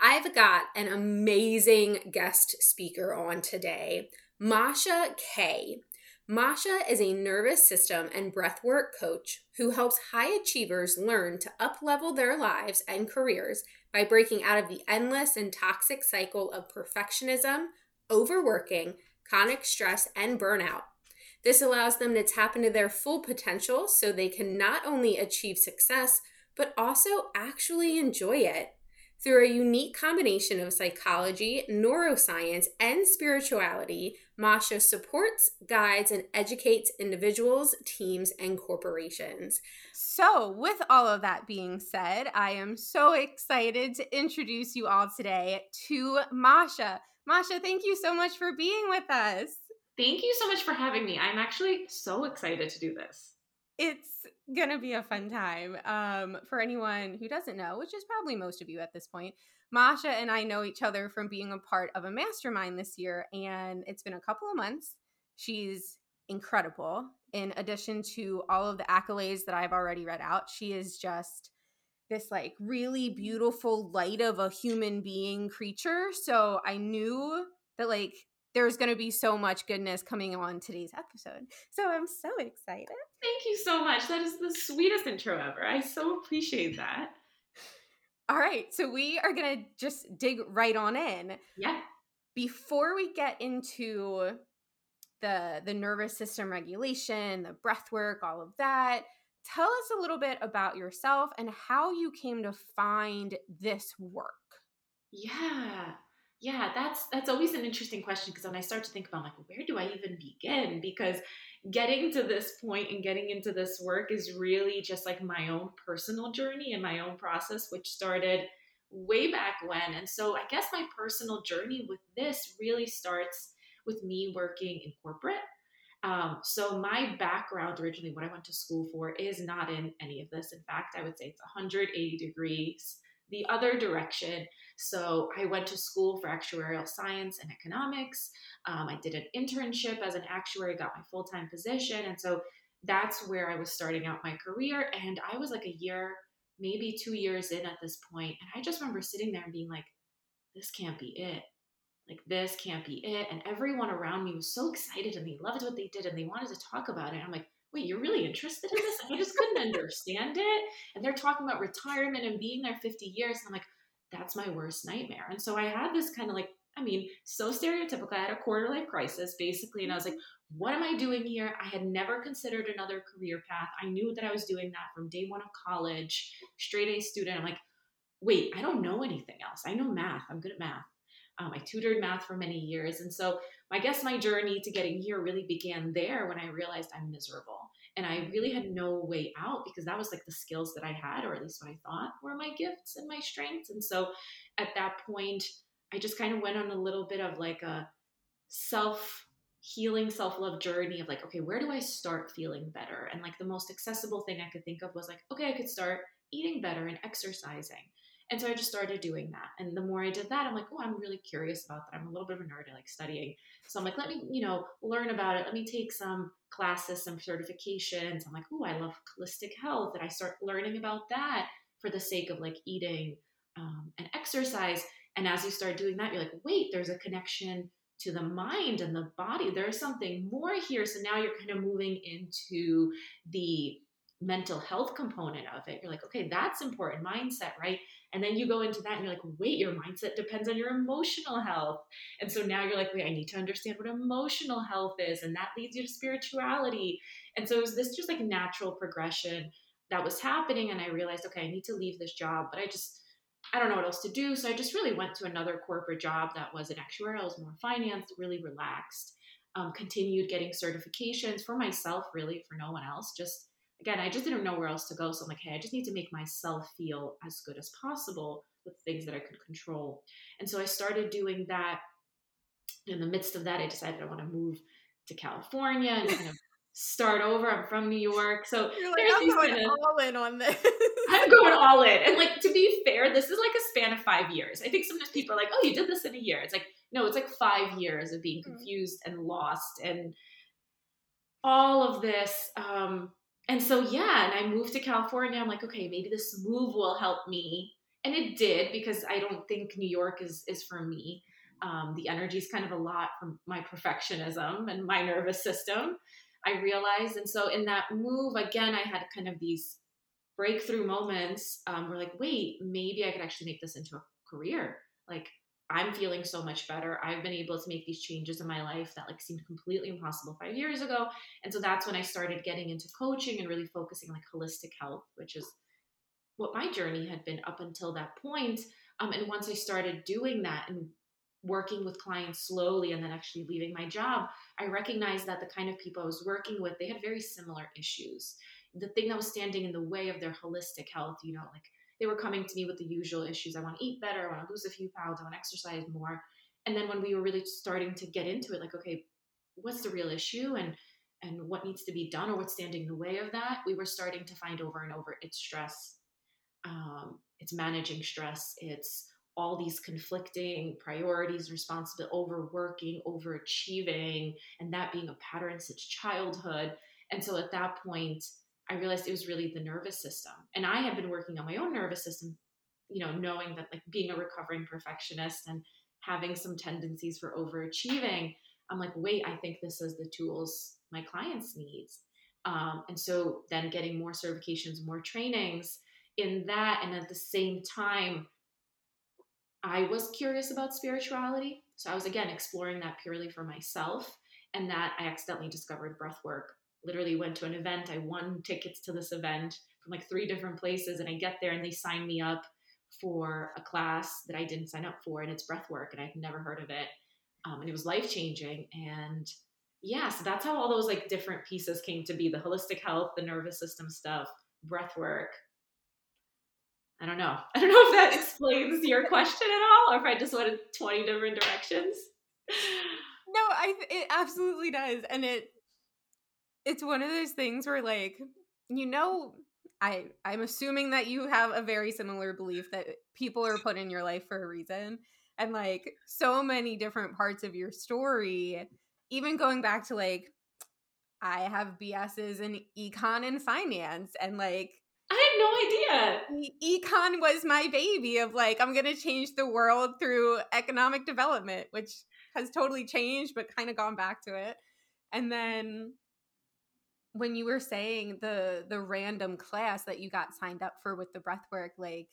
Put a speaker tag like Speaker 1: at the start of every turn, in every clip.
Speaker 1: I've got an amazing guest speaker on today, Masha Kay. Masha is a nervous system and breathwork coach who helps high achievers learn to uplevel their lives and careers by breaking out of the endless and toxic cycle of perfectionism, overworking, chronic stress, and burnout. This allows them to tap into their full potential so they can not only achieve success, but also actually enjoy it. Through a unique combination of psychology, neuroscience, and spirituality, Masha supports, guides, and educates individuals, teams, and corporations. So, with all of that being said, I am so excited to introduce you all today to Masha. Masha, thank you so much for being with us.
Speaker 2: Thank you so much for having me. I'm actually so excited to do this
Speaker 1: it's gonna be a fun time. Um, for anyone who doesn't know, which is probably most of you at this point, Masha and I know each other from being a part of a mastermind this year, and it's been a couple of months. She's incredible. In addition to all of the accolades that I've already read out, she is just this like really beautiful light of a human being creature. So I knew that like there's going to be so much goodness coming on today's episode. So I'm so excited.
Speaker 2: Thank you so much. That is the sweetest intro ever. I so appreciate that.
Speaker 1: All right. So we are going to just dig right on in.
Speaker 2: Yeah.
Speaker 1: Before we get into the the nervous system regulation, the breath work, all of that, tell us a little bit about yourself and how you came to find this work.
Speaker 2: Yeah. Yeah, that's that's always an interesting question because when I start to think about like where do I even begin because getting to this point and getting into this work is really just like my own personal journey and my own process which started way back when. And so I guess my personal journey with this really starts with me working in corporate. Um, so my background originally, what I went to school for, is not in any of this. In fact, I would say it's 180 degrees the other direction. So I went to school for actuarial science and economics. Um, I did an internship as an actuary, got my full time position. And so that's where I was starting out my career. And I was like a year, maybe two years in at this point, And I just remember sitting there and being like, this can't be it. Like, this can't be it. And everyone around me was so excited and they loved what they did and they wanted to talk about it. And I'm like, wait, you're really interested in this? I just couldn't understand it. And they're talking about retirement and being there 50 years. And I'm like, that's my worst nightmare. And so I had this kind of like, I mean, so stereotypical. I had a quarter life crisis basically. And I was like, what am I doing here? I had never considered another career path. I knew that I was doing that from day one of college, straight A student. I'm like, wait, I don't know anything else. I know math. I'm good at math. Um, I tutored math for many years. And so I guess my journey to getting here really began there when I realized I'm miserable. And I really had no way out because that was like the skills that I had, or at least what I thought were my gifts and my strengths. And so at that point, I just kind of went on a little bit of like a self healing, self love journey of like, okay, where do I start feeling better? And like the most accessible thing I could think of was like, okay, I could start eating better and exercising. And so I just started doing that. And the more I did that, I'm like, oh, I'm really curious about that. I'm a little bit of a nerd. I like studying. So I'm like, let me, you know, learn about it. Let me take some classes, some certifications. I'm like, oh, I love holistic health. And I start learning about that for the sake of like eating um, and exercise. And as you start doing that, you're like, wait, there's a connection to the mind and the body. There's something more here. So now you're kind of moving into the mental health component of it. You're like, okay, that's important mindset, right? And then you go into that and you're like, wait, your mindset depends on your emotional health. And so now you're like, wait, I need to understand what emotional health is. And that leads you to spirituality. And so it was this just like natural progression that was happening. And I realized, okay, I need to leave this job, but I just, I don't know what else to do. So I just really went to another corporate job that was an actuarial, was more finance, really relaxed. Um, continued getting certifications for myself, really, for no one else. Just again, I just didn't know where else to go. So I'm like, hey, I just need to make myself feel as good as possible with things that I could control. And so I started doing that. In the midst of that, I decided I want to move to California and kind of start over. I'm from New York. So
Speaker 1: You're like, I'm going kind of, all in on this.
Speaker 2: I'm going all in. And like to be fair, this is like a span of five years. I think sometimes people are like, oh, you did this in a year. It's like, no, it's like five years of being mm. confused and lost and all of this. Um, and so yeah, and I moved to California. I'm like, okay, maybe this move will help me. And it did because I don't think New York is is for me. Um, the energy is kind of a lot from my perfectionism and my nervous system. I realized, and so in that move, again, I had kind of these breakthrough moments. Um, where like, wait, maybe I could actually make this into a career. Like I'm feeling so much better. I've been able to make these changes in my life that like seemed completely impossible five years ago. And so that's when I started getting into coaching and really focusing on like holistic health, which is what my journey had been up until that point. Um, and once I started doing that and working with clients slowly and then actually leaving my job, I recognized that the kind of people I was working with, they had very similar issues. The thing that was standing in the way of their holistic health, you know, like they were coming to me with the usual issues. I want to eat better. I want to lose a few pounds. I want to exercise more. And then when we were really starting to get into it, like, okay, what's the real issue and and what needs to be done or what's standing in the way of that, we were starting to find over and over it's stress. Um, it's managing stress. It's all these conflicting priorities, responsibility, overworking, overachieving, and that being a pattern since childhood. And so at that point, I realized it was really the nervous system. And I had been working on my own nervous system, you know, knowing that like being a recovering perfectionist and having some tendencies for overachieving, I'm like, wait, I think this is the tools my clients needs. Um, and so then getting more certifications, more trainings in that. And at the same time, I was curious about spirituality. So I was again exploring that purely for myself. And that I accidentally discovered breath work literally went to an event. I won tickets to this event from like three different places, and I get there and they sign me up for a class that I didn't sign up for, and it's breath work, and I've never heard of it, um, and it was life changing. And yeah, so that's how all those like different pieces came to be: the holistic health, the nervous system stuff, breath work. I don't know. I don't know if that explains your question at all, or if I just went twenty different directions.
Speaker 1: No, I it absolutely does, and it it's one of those things where like you know i i'm assuming that you have a very similar belief that people are put in your life for a reason and like so many different parts of your story even going back to like i have bs's in econ and finance and like
Speaker 2: I had
Speaker 1: no idea. Econ was my baby of like, I'm going to change the world through economic development, which has totally changed, but kind of gone back to it. And then when you were saying the the random class that you got signed up for with the breath work like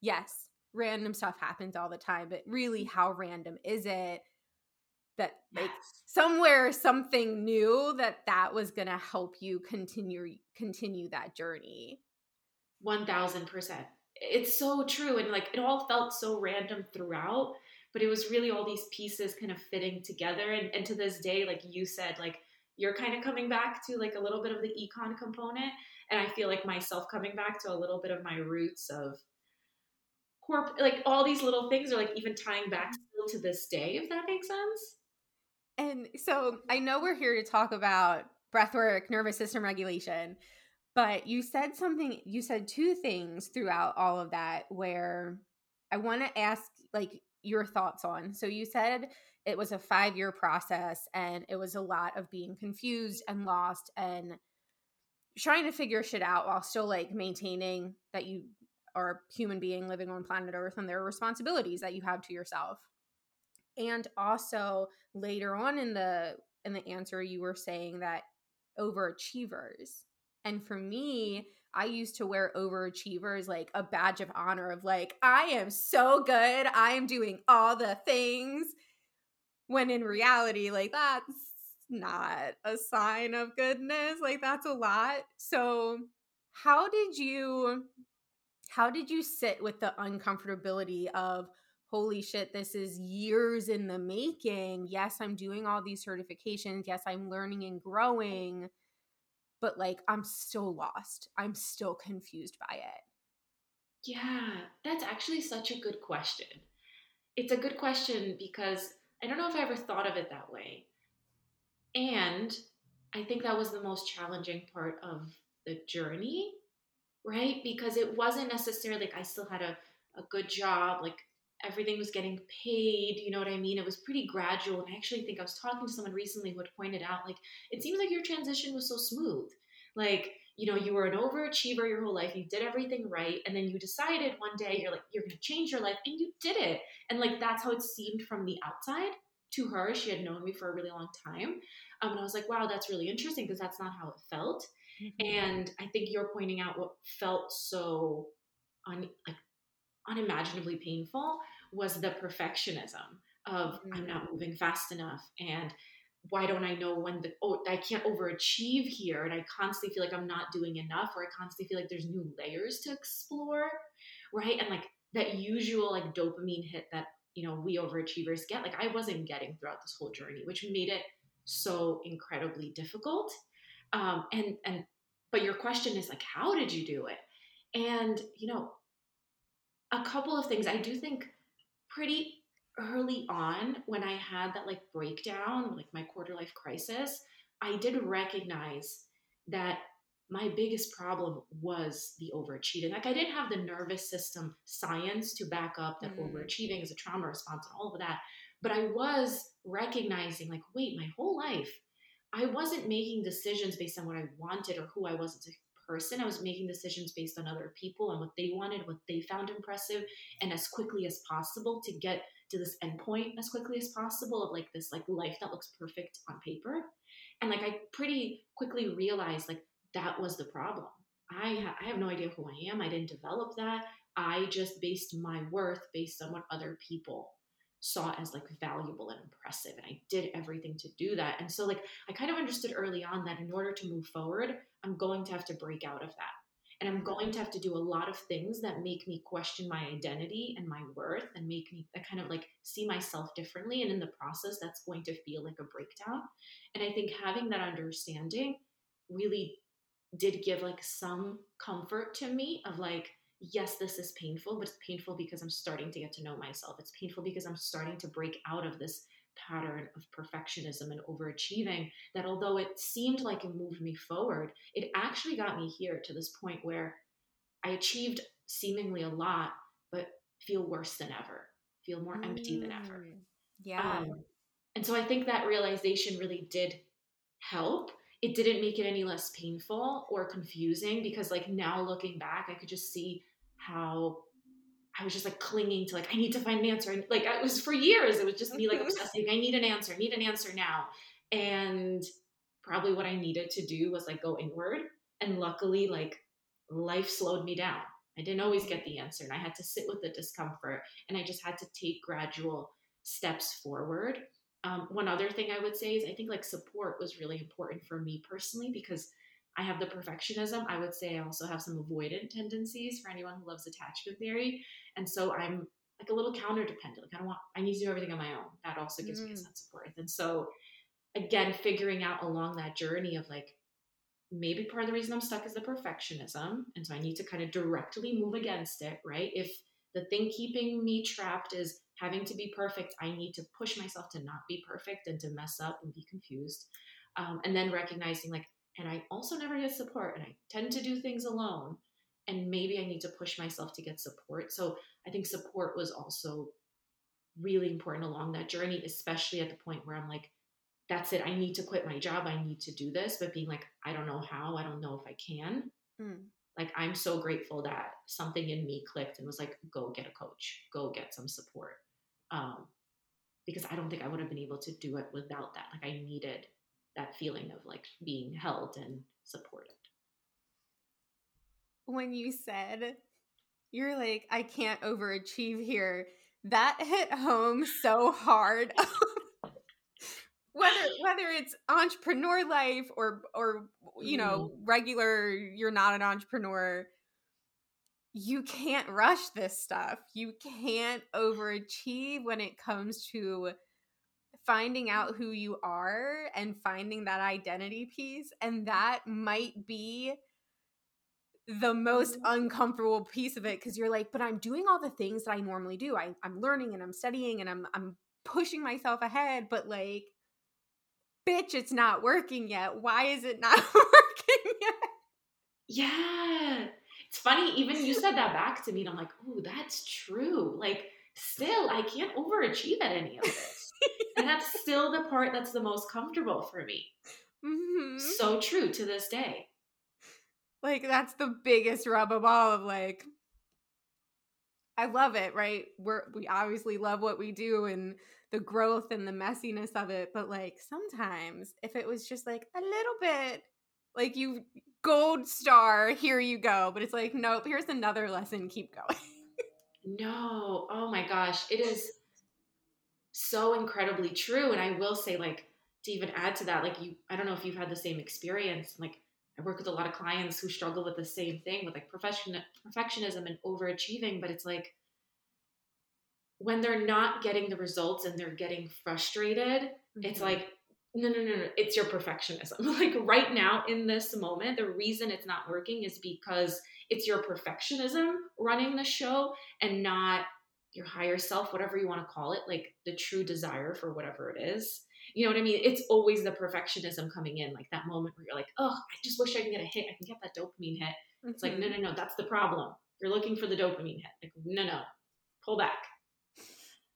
Speaker 1: yes random stuff happens all the time but really mm. how random is it that like somewhere something new that that was going to help you continue continue that journey?
Speaker 2: 1000% it's so true and like it all felt so random throughout but it was really all these pieces kind of fitting together and, and to this day like you said like you're kind of coming back to like a little bit of the econ component and i feel like myself coming back to a little bit of my roots of corp like all these little things are like even tying back mm-hmm. still to this day if that makes sense.
Speaker 1: And so i know we're here to talk about breathwork nervous system regulation but you said something you said two things throughout all of that where i want to ask like your thoughts on. So you said it was a five year process and it was a lot of being confused and lost and trying to figure shit out while still like maintaining that you are a human being living on planet earth and there are responsibilities that you have to yourself. And also later on in the in the answer you were saying that overachievers.
Speaker 3: And for me, I used to wear overachievers like a badge of honor of like, I am so good. I am doing all the things. When in reality, like, that's not a sign of goodness. Like, that's a lot. So, how did you how did you sit with the uncomfortability of holy shit this is years in the making yes i'm doing all these certifications yes i'm learning and growing but like i'm still lost. I'm still confused by it.
Speaker 2: Yeah that's actually such a good question. It's a good question because i don't know if i ever thought of it that way. And i think that was the most challenging part of the journey right? Because it wasn't necessarily like I still had a, a good job, like everything was getting paid, you know what I mean? It was pretty gradual. And I actually think I was talking to someone recently who had pointed out, like, it seems like your transition was so smooth. Like, you know, you were an overachiever your whole life, you did everything right, and then you decided one day you're like, you're gonna change your life, and you did it. And like that's how it seemed from the outside to her. She had known me for a really long time. Um, and I was like, wow, that's really interesting because that's not how it felt. Mm-hmm. And I think you're pointing out what felt so un, like unimaginably painful was the perfectionism of mm-hmm. I'm not moving fast enough and why don't I know when the oh I can't overachieve here and I constantly feel like I'm not doing enough or I constantly feel like there's new layers to explore right and like that usual like dopamine hit that you know we overachievers get like I wasn't getting throughout this whole journey which made it so incredibly difficult um, and and but your question is like, how did you do it? And you know, a couple of things I do think pretty early on when I had that like breakdown, like my quarter life crisis, I did recognize that my biggest problem was the overachieving. Like I didn't have the nervous system science to back up that mm. overachieving is a trauma response and all of that. But I was recognizing, like, wait, my whole life I wasn't making decisions based on what I wanted or who I was as a person. I was making decisions based on other people and what they wanted, what they found impressive, and as quickly as possible to get to this endpoint as quickly as possible of like this like life that looks perfect on paper. And like I pretty quickly realized like that was the problem. I ha- I have no idea who I am. I didn't develop that. I just based my worth based on what other people saw as like valuable and impressive and i did everything to do that. And so like i kind of understood early on that in order to move forward i'm going to have to break out of that. And i'm mm-hmm. going to have to do a lot of things that make me question my identity and my worth and make me that kind of like see myself differently and in the process that's going to feel like a breakdown. And i think having that understanding really did give like some comfort to me of like yes, this is painful, but it's painful because I'm starting to get to know myself. It's painful because I'm starting to break out of this pattern of perfectionism and overachieving that although it seemed like it moved me forward, it actually got me here to this point where I achieved seemingly a lot, but feel worse than ever, feel more empty than ever. Mm,
Speaker 3: yeah. Um,
Speaker 2: and so I think that realization really did help it didn't make it any less painful or confusing because like now looking back i could just see how I was just like clinging to like I need to find an answer and like it was for years it was just me like obsessing I need an answer need an answer now. And probably what I needed to do was like go inward and luckily like life slowed me down. I didn't always get the answer and I had to sit with the discomfort and I just had to take gradual steps forward. Um, one other thing I would say is I think like support was really important for me personally because I have the perfectionism. I would say I also have some avoidant tendencies for anyone who loves attachment theory. And so I'm like a little counter dependent. Like I don't want, I need to do everything on my own. That also gives mm. me a mm. sense of worth. And so again, figuring out along that journey of like, maybe part of the reason I'm stuck is the perfectionism. And so I need to kind of directly move against it, right? If the thing keeping me trapped is having to be perfect, I need to push myself to not be perfect and to mess up and be confused. Um, and then recognizing like and I also never get support and I tend to do things alone and maybe I need to push myself to get support. So I think support was also really important along that journey, especially at the point where I'm like, that's it. I need to quit my job. I need to do this. But being like, I don't know how. I don't know if I can. Mm. Like, I'm so grateful that something in me clicked and was like, go get a coach, go get some support. Um, because I don't think I would have been able to do it without that. Like, I needed that feeling of like being held and supported.
Speaker 1: when you said you're like, I can't overachieve here. That hit home so hard. whether whether it's entrepreneur life or or you know mm. regular you're not an entrepreneur you can't rush this stuff you can't overachieve when it comes to finding out who you are and finding that identity piece and that might be the most mm-hmm. uncomfortable piece of it because you're like, but I'm doing all the things that I normally do. I, I'm learning and I'm studying and I'm I'm pushing myself ahead, but like, bitch, it's not working yet. Why is it not working yet?
Speaker 2: Yeah. It's funny, even you said that back to me, and I'm like, oh, that's true. Like, still, I can't overachieve at any of this. And that's still the part that's the most comfortable for me. Mm-hmm. So true to this day.
Speaker 1: Like that's the biggest rub of all of like I love it, right? We're we obviously love what we do and the growth and the messiness of it, but like sometimes if it was just like a little bit like you gold star, here you go, but it's like nope, here's another lesson, keep going.
Speaker 2: no. Oh my gosh, it is so incredibly true and I will say like to even add to that like you I don't know if you've had the same experience like I work with a lot of clients who struggle with the same thing with like profession perfectionism and overachieving, but it's like when they're not getting the results and they're getting frustrated, mm-hmm. it's like no, no, no, no, it's your perfectionism. like right now in this moment, the reason it's not working is because it's your perfectionism running the show and not your higher self, whatever you want to call it, like the true desire for whatever it is. You know what I mean? It's always the perfectionism coming in, like that moment where you're like, oh, I just wish I can get a hit. I can get that dopamine hit. Mm-hmm. It's like, no, no, no, that's the problem. You're looking for the dopamine hit. Like, no, no, pull back.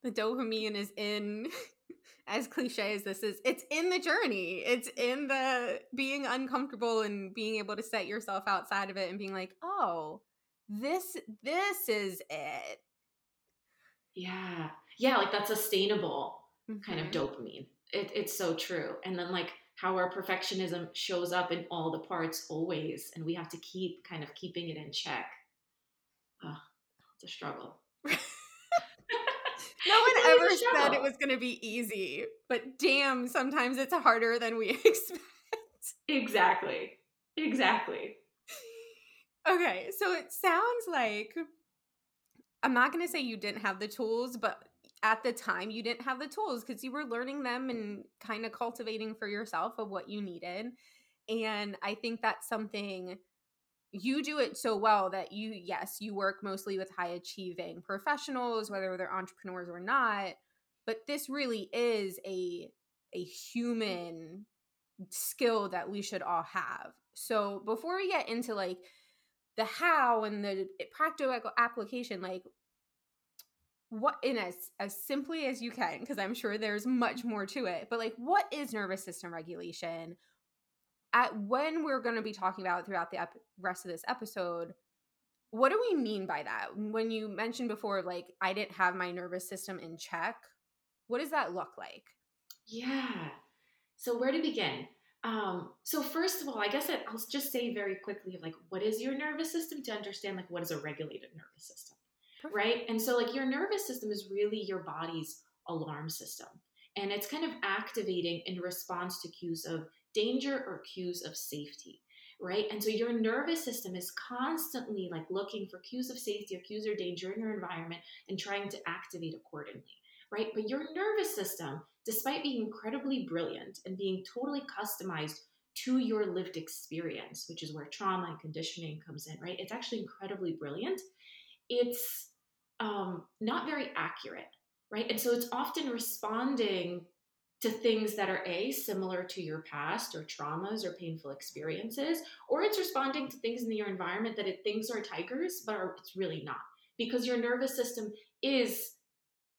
Speaker 1: The dopamine is in, as cliche as this is, it's in the journey. It's in the being uncomfortable and being able to set yourself outside of it and being like, oh, this, this is it.
Speaker 2: Yeah. Yeah. Like that sustainable mm-hmm. kind of mm-hmm. dopamine it, it's so true. And then like how our perfectionism shows up in all the parts always, and we have to keep kind of keeping it in check. Oh, it's a struggle. no
Speaker 1: one ever said it was going to be easy, but damn, sometimes it's harder than we expect.
Speaker 2: Exactly. Exactly.
Speaker 1: Okay, so it sounds like I'm not going to say you didn't have the tools, but at the time you didn't have the tools because you were learning them and kind of cultivating for yourself of what you needed. And I think that's something you do it so well that you, yes, you work mostly with high achieving professionals, whether they're entrepreneurs or not. But this really is a a human skill that we should all have. So before we get into like the how and the practical application, like what in as as simply as you can because i'm sure there's much more to it but like what is nervous system regulation? At when we're going to be talking about throughout the ep- rest of this episode what do we mean by that? When you mentioned before like i didn't have my nervous system in check what does that look like?
Speaker 2: Yeah. So where to begin um, so first of all, I guess I'll just say very quickly, like, what is your nervous system to understand, like, what is a regulated nervous system? Perfect. right? And so, like, your nervous system is really your body's alarm system. And it's kind of activating in response to cues of danger or cues of safety, right? And so, your nervous system is constantly like looking for cues of safety or cues of danger in your environment and trying to activate accordingly, right? But your nervous system, despite being incredibly brilliant and being totally customized to your lived experience, which is where trauma and conditioning comes in, right? It's actually incredibly brilliant. It's um, not very accurate, right? And so it's often responding to things that are A, similar to your past or traumas or painful experiences, or it's responding to things in your environment that it thinks are tigers, but are, it's really not because your nervous system is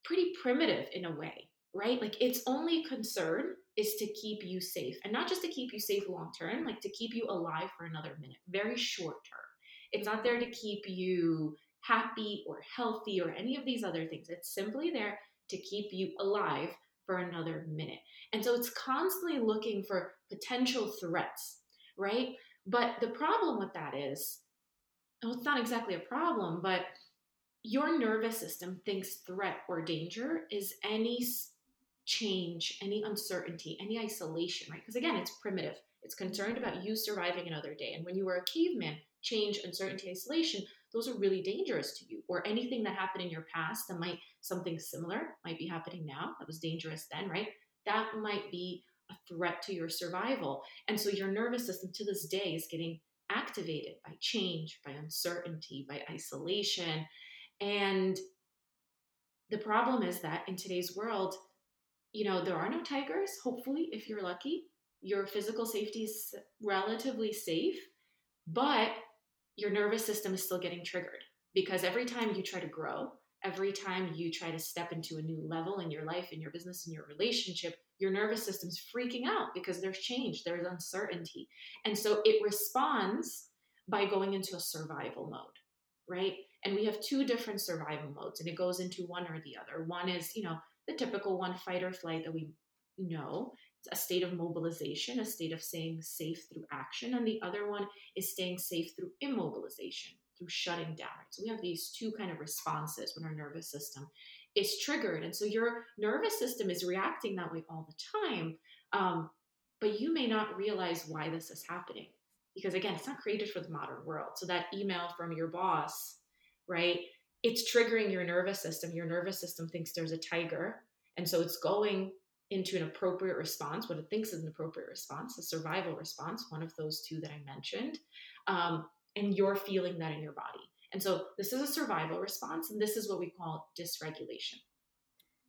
Speaker 2: pretty primitive in a way, right? Like its only concern is to keep you safe and not just to keep you safe long term, like to keep you alive for another minute, very short term. It's not there to keep you happy or healthy or any of these other things. It's simply there to keep you alive for another minute. And so it's constantly looking for potential threats, right? But the problem with that is well, it's not exactly a problem, but your nervous system thinks threat or danger is any change, any uncertainty, any isolation, right? Because again, it's primitive. It's concerned about you surviving another day. And when you were a caveman, change, uncertainty, isolation, those are really dangerous to you. Or anything that happened in your past that might, something similar might be happening now that was dangerous then, right? That might be a threat to your survival. And so your nervous system to this day is getting activated by change, by uncertainty, by isolation. And the problem is that in today's world, you know, there are no tigers, hopefully, if you're lucky. Your physical safety is relatively safe, but your nervous system is still getting triggered because every time you try to grow, every time you try to step into a new level in your life, in your business, in your relationship, your nervous system's freaking out because there's change, there's uncertainty. And so it responds by going into a survival mode, right? And we have two different survival modes, and it goes into one or the other. One is, you know, the typical one fight or flight that we know, it's a state of mobilization, a state of staying safe through action. And the other one is staying safe through immobilization, through shutting down. So we have these two kind of responses when our nervous system is triggered. And so your nervous system is reacting that way all the time. Um, but you may not realize why this is happening because, again, it's not created for the modern world. So that email from your boss, right? It's triggering your nervous system. Your nervous system thinks there's a tiger. And so it's going into an appropriate response, what it thinks is an appropriate response, a survival response, one of those two that I mentioned. Um, and you're feeling that in your body. And so this is a survival response, and this is what we call dysregulation.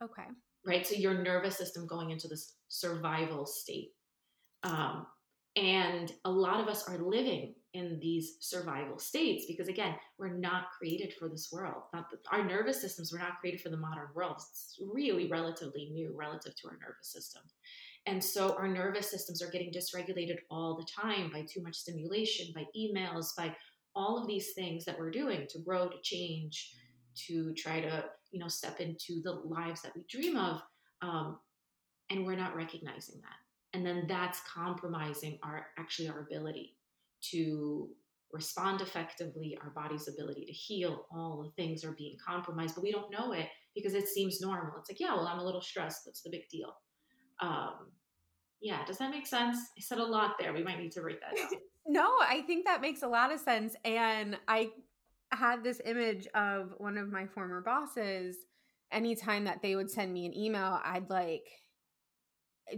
Speaker 1: Okay.
Speaker 2: Right. So your nervous system going into this survival state. Um, and a lot of us are living in these survival states because, again, we're not created for this world. Not the, our nervous systems were not created for the modern world. It's really relatively new relative to our nervous system. And so our nervous systems are getting dysregulated all the time by too much stimulation, by emails, by all of these things that we're doing to grow, to change, to try to, you know, step into the lives that we dream of. Um, and we're not recognizing that. And then that's compromising our actually our ability to respond effectively, our body's ability to heal, all the things are being compromised, but we don't know it because it seems normal. It's like, yeah, well, I'm a little stressed. What's the big deal? Um, yeah, does that make sense? I said a lot there. We might need to write that down.
Speaker 1: no, I think that makes a lot of sense. And I had this image of one of my former bosses. Anytime that they would send me an email, I'd like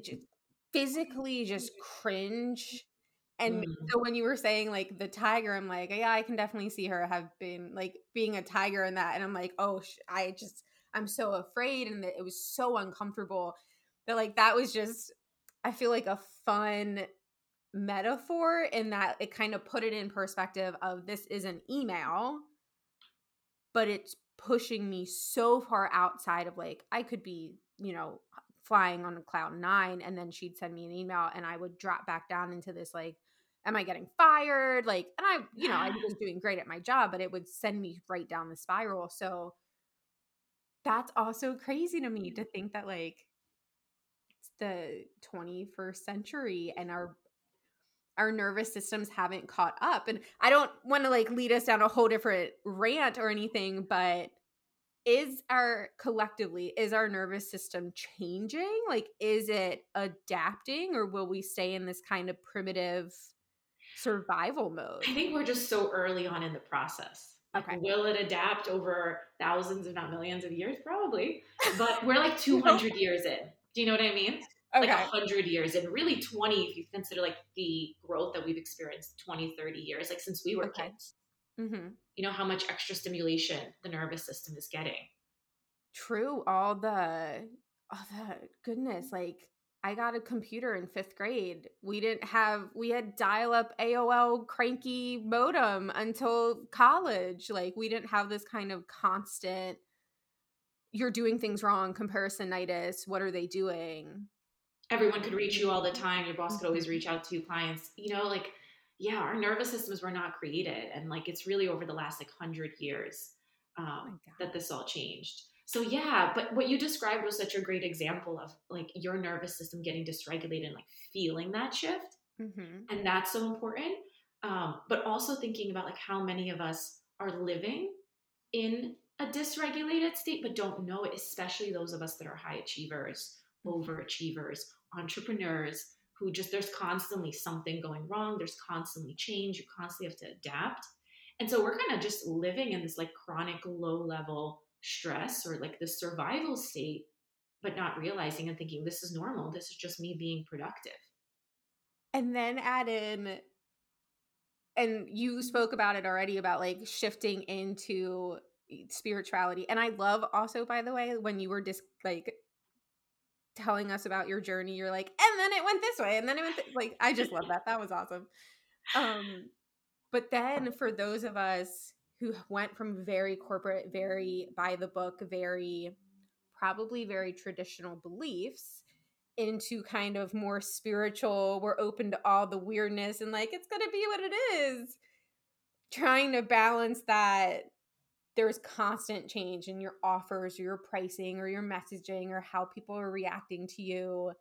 Speaker 1: just physically just cringe. And mm. so when you were saying like the tiger, I'm like, yeah, I can definitely see her have been like being a tiger in that. And I'm like, oh, I just, I'm so afraid. And it was so uncomfortable that like that was just I feel like a fun metaphor in that it kind of put it in perspective of this is an email, but it's pushing me so far outside of like I could be, you know, flying on a cloud nine and then she'd send me an email and I would drop back down into this like am I getting fired? Like, and I, you know, I was doing great at my job, but it would send me right down the spiral. So that's also crazy to me to mm. think that like the 21st century and our our nervous systems haven't caught up and i don't want to like lead us down a whole different rant or anything but is our collectively is our nervous system changing like is it adapting or will we stay in this kind of primitive survival mode
Speaker 2: i think we're just so early on in the process okay will it adapt over thousands if not millions of years probably but we're like 200 years in do you know what I mean? Okay. Like 100 years and really 20 if you consider like the growth that we've experienced 20, 30 years, like since we were okay. kids. Mm-hmm. You know how much extra stimulation the nervous system is getting.
Speaker 1: True. All the, all the goodness. Like I got a computer in fifth grade. We didn't have, we had dial up AOL cranky modem until college. Like we didn't have this kind of constant you're doing things wrong, comparisonitis, what are they doing?
Speaker 2: Everyone could reach you all the time. Your boss could always mm-hmm. reach out to clients. You know, like, yeah, our nervous systems were not created. And like, it's really over the last like hundred years um, oh that this all changed. So yeah, but what you described was such a great example of like your nervous system getting dysregulated and like feeling that shift. Mm-hmm. And that's so important. um, but also thinking about like how many of us are living in a dysregulated state but don't know it especially those of us that are high achievers mm-hmm. overachievers entrepreneurs who just there's constantly something going wrong there's constantly change you constantly have to adapt and so we're kind of just living in this like chronic low level stress or like the survival state but not realizing and thinking this is normal. This is just me being productive.
Speaker 1: And then add in and you spoke about it already about like shifting into spirituality. And i love also by the way when you were just like telling us about your journey you're like and then it went this way and then it went th-. like i just love that. That was awesome. Um but then for those of us who went from very corporate very by the book very probably very traditional beliefs into kind of more spiritual we're open to all the weirdness and like it's going to be what it is. Trying to balance that there's constant change in your offers or your pricing or your messaging or how people are reacting to you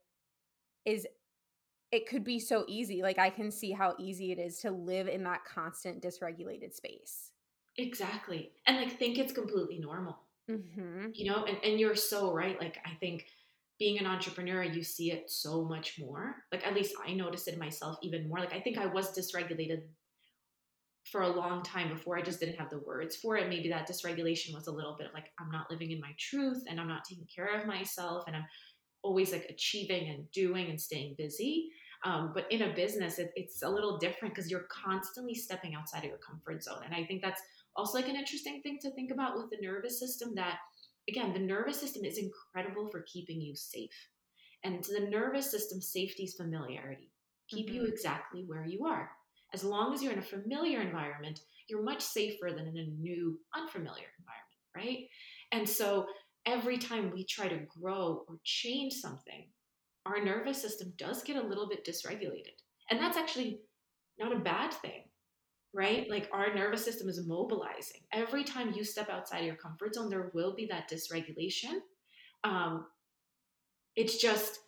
Speaker 1: is it could be so easy. Like i can see how easy it is to live in that constant dysregulated space
Speaker 2: exactly and like think it's completely normal mm-hmm. you know and, and you're so right like i think being an entrepreneur, you see it so much more. Like at least I noticed it myself even more. Like I think I was dysregulated for a long time before I just didn't have the words for it. Maybe that dysregulation was a little bit of like I'm not living in my truth and I'm not taking care of myself and I'm always like achieving and doing and staying busy. Um, but in a business, it, it's a little different because you're constantly stepping outside of your comfort zone. And I think that's also like an interesting thing to think about with the nervous system that again, the nervous system is incredible for keeping you safe. And to the nervous system, safety is familiarity. Keep mm-hmm. you exactly where you are. As long as you're in a familiar environment, you're much safer than in a new, unfamiliar environment, right? And so every time we try to grow or change something, our nervous system does get a little bit dysregulated. And that's actually not a bad thing right? Like our nervous system is mobilizing. Every time you step outside your comfort zone, there will be that dysregulation. Um, it's just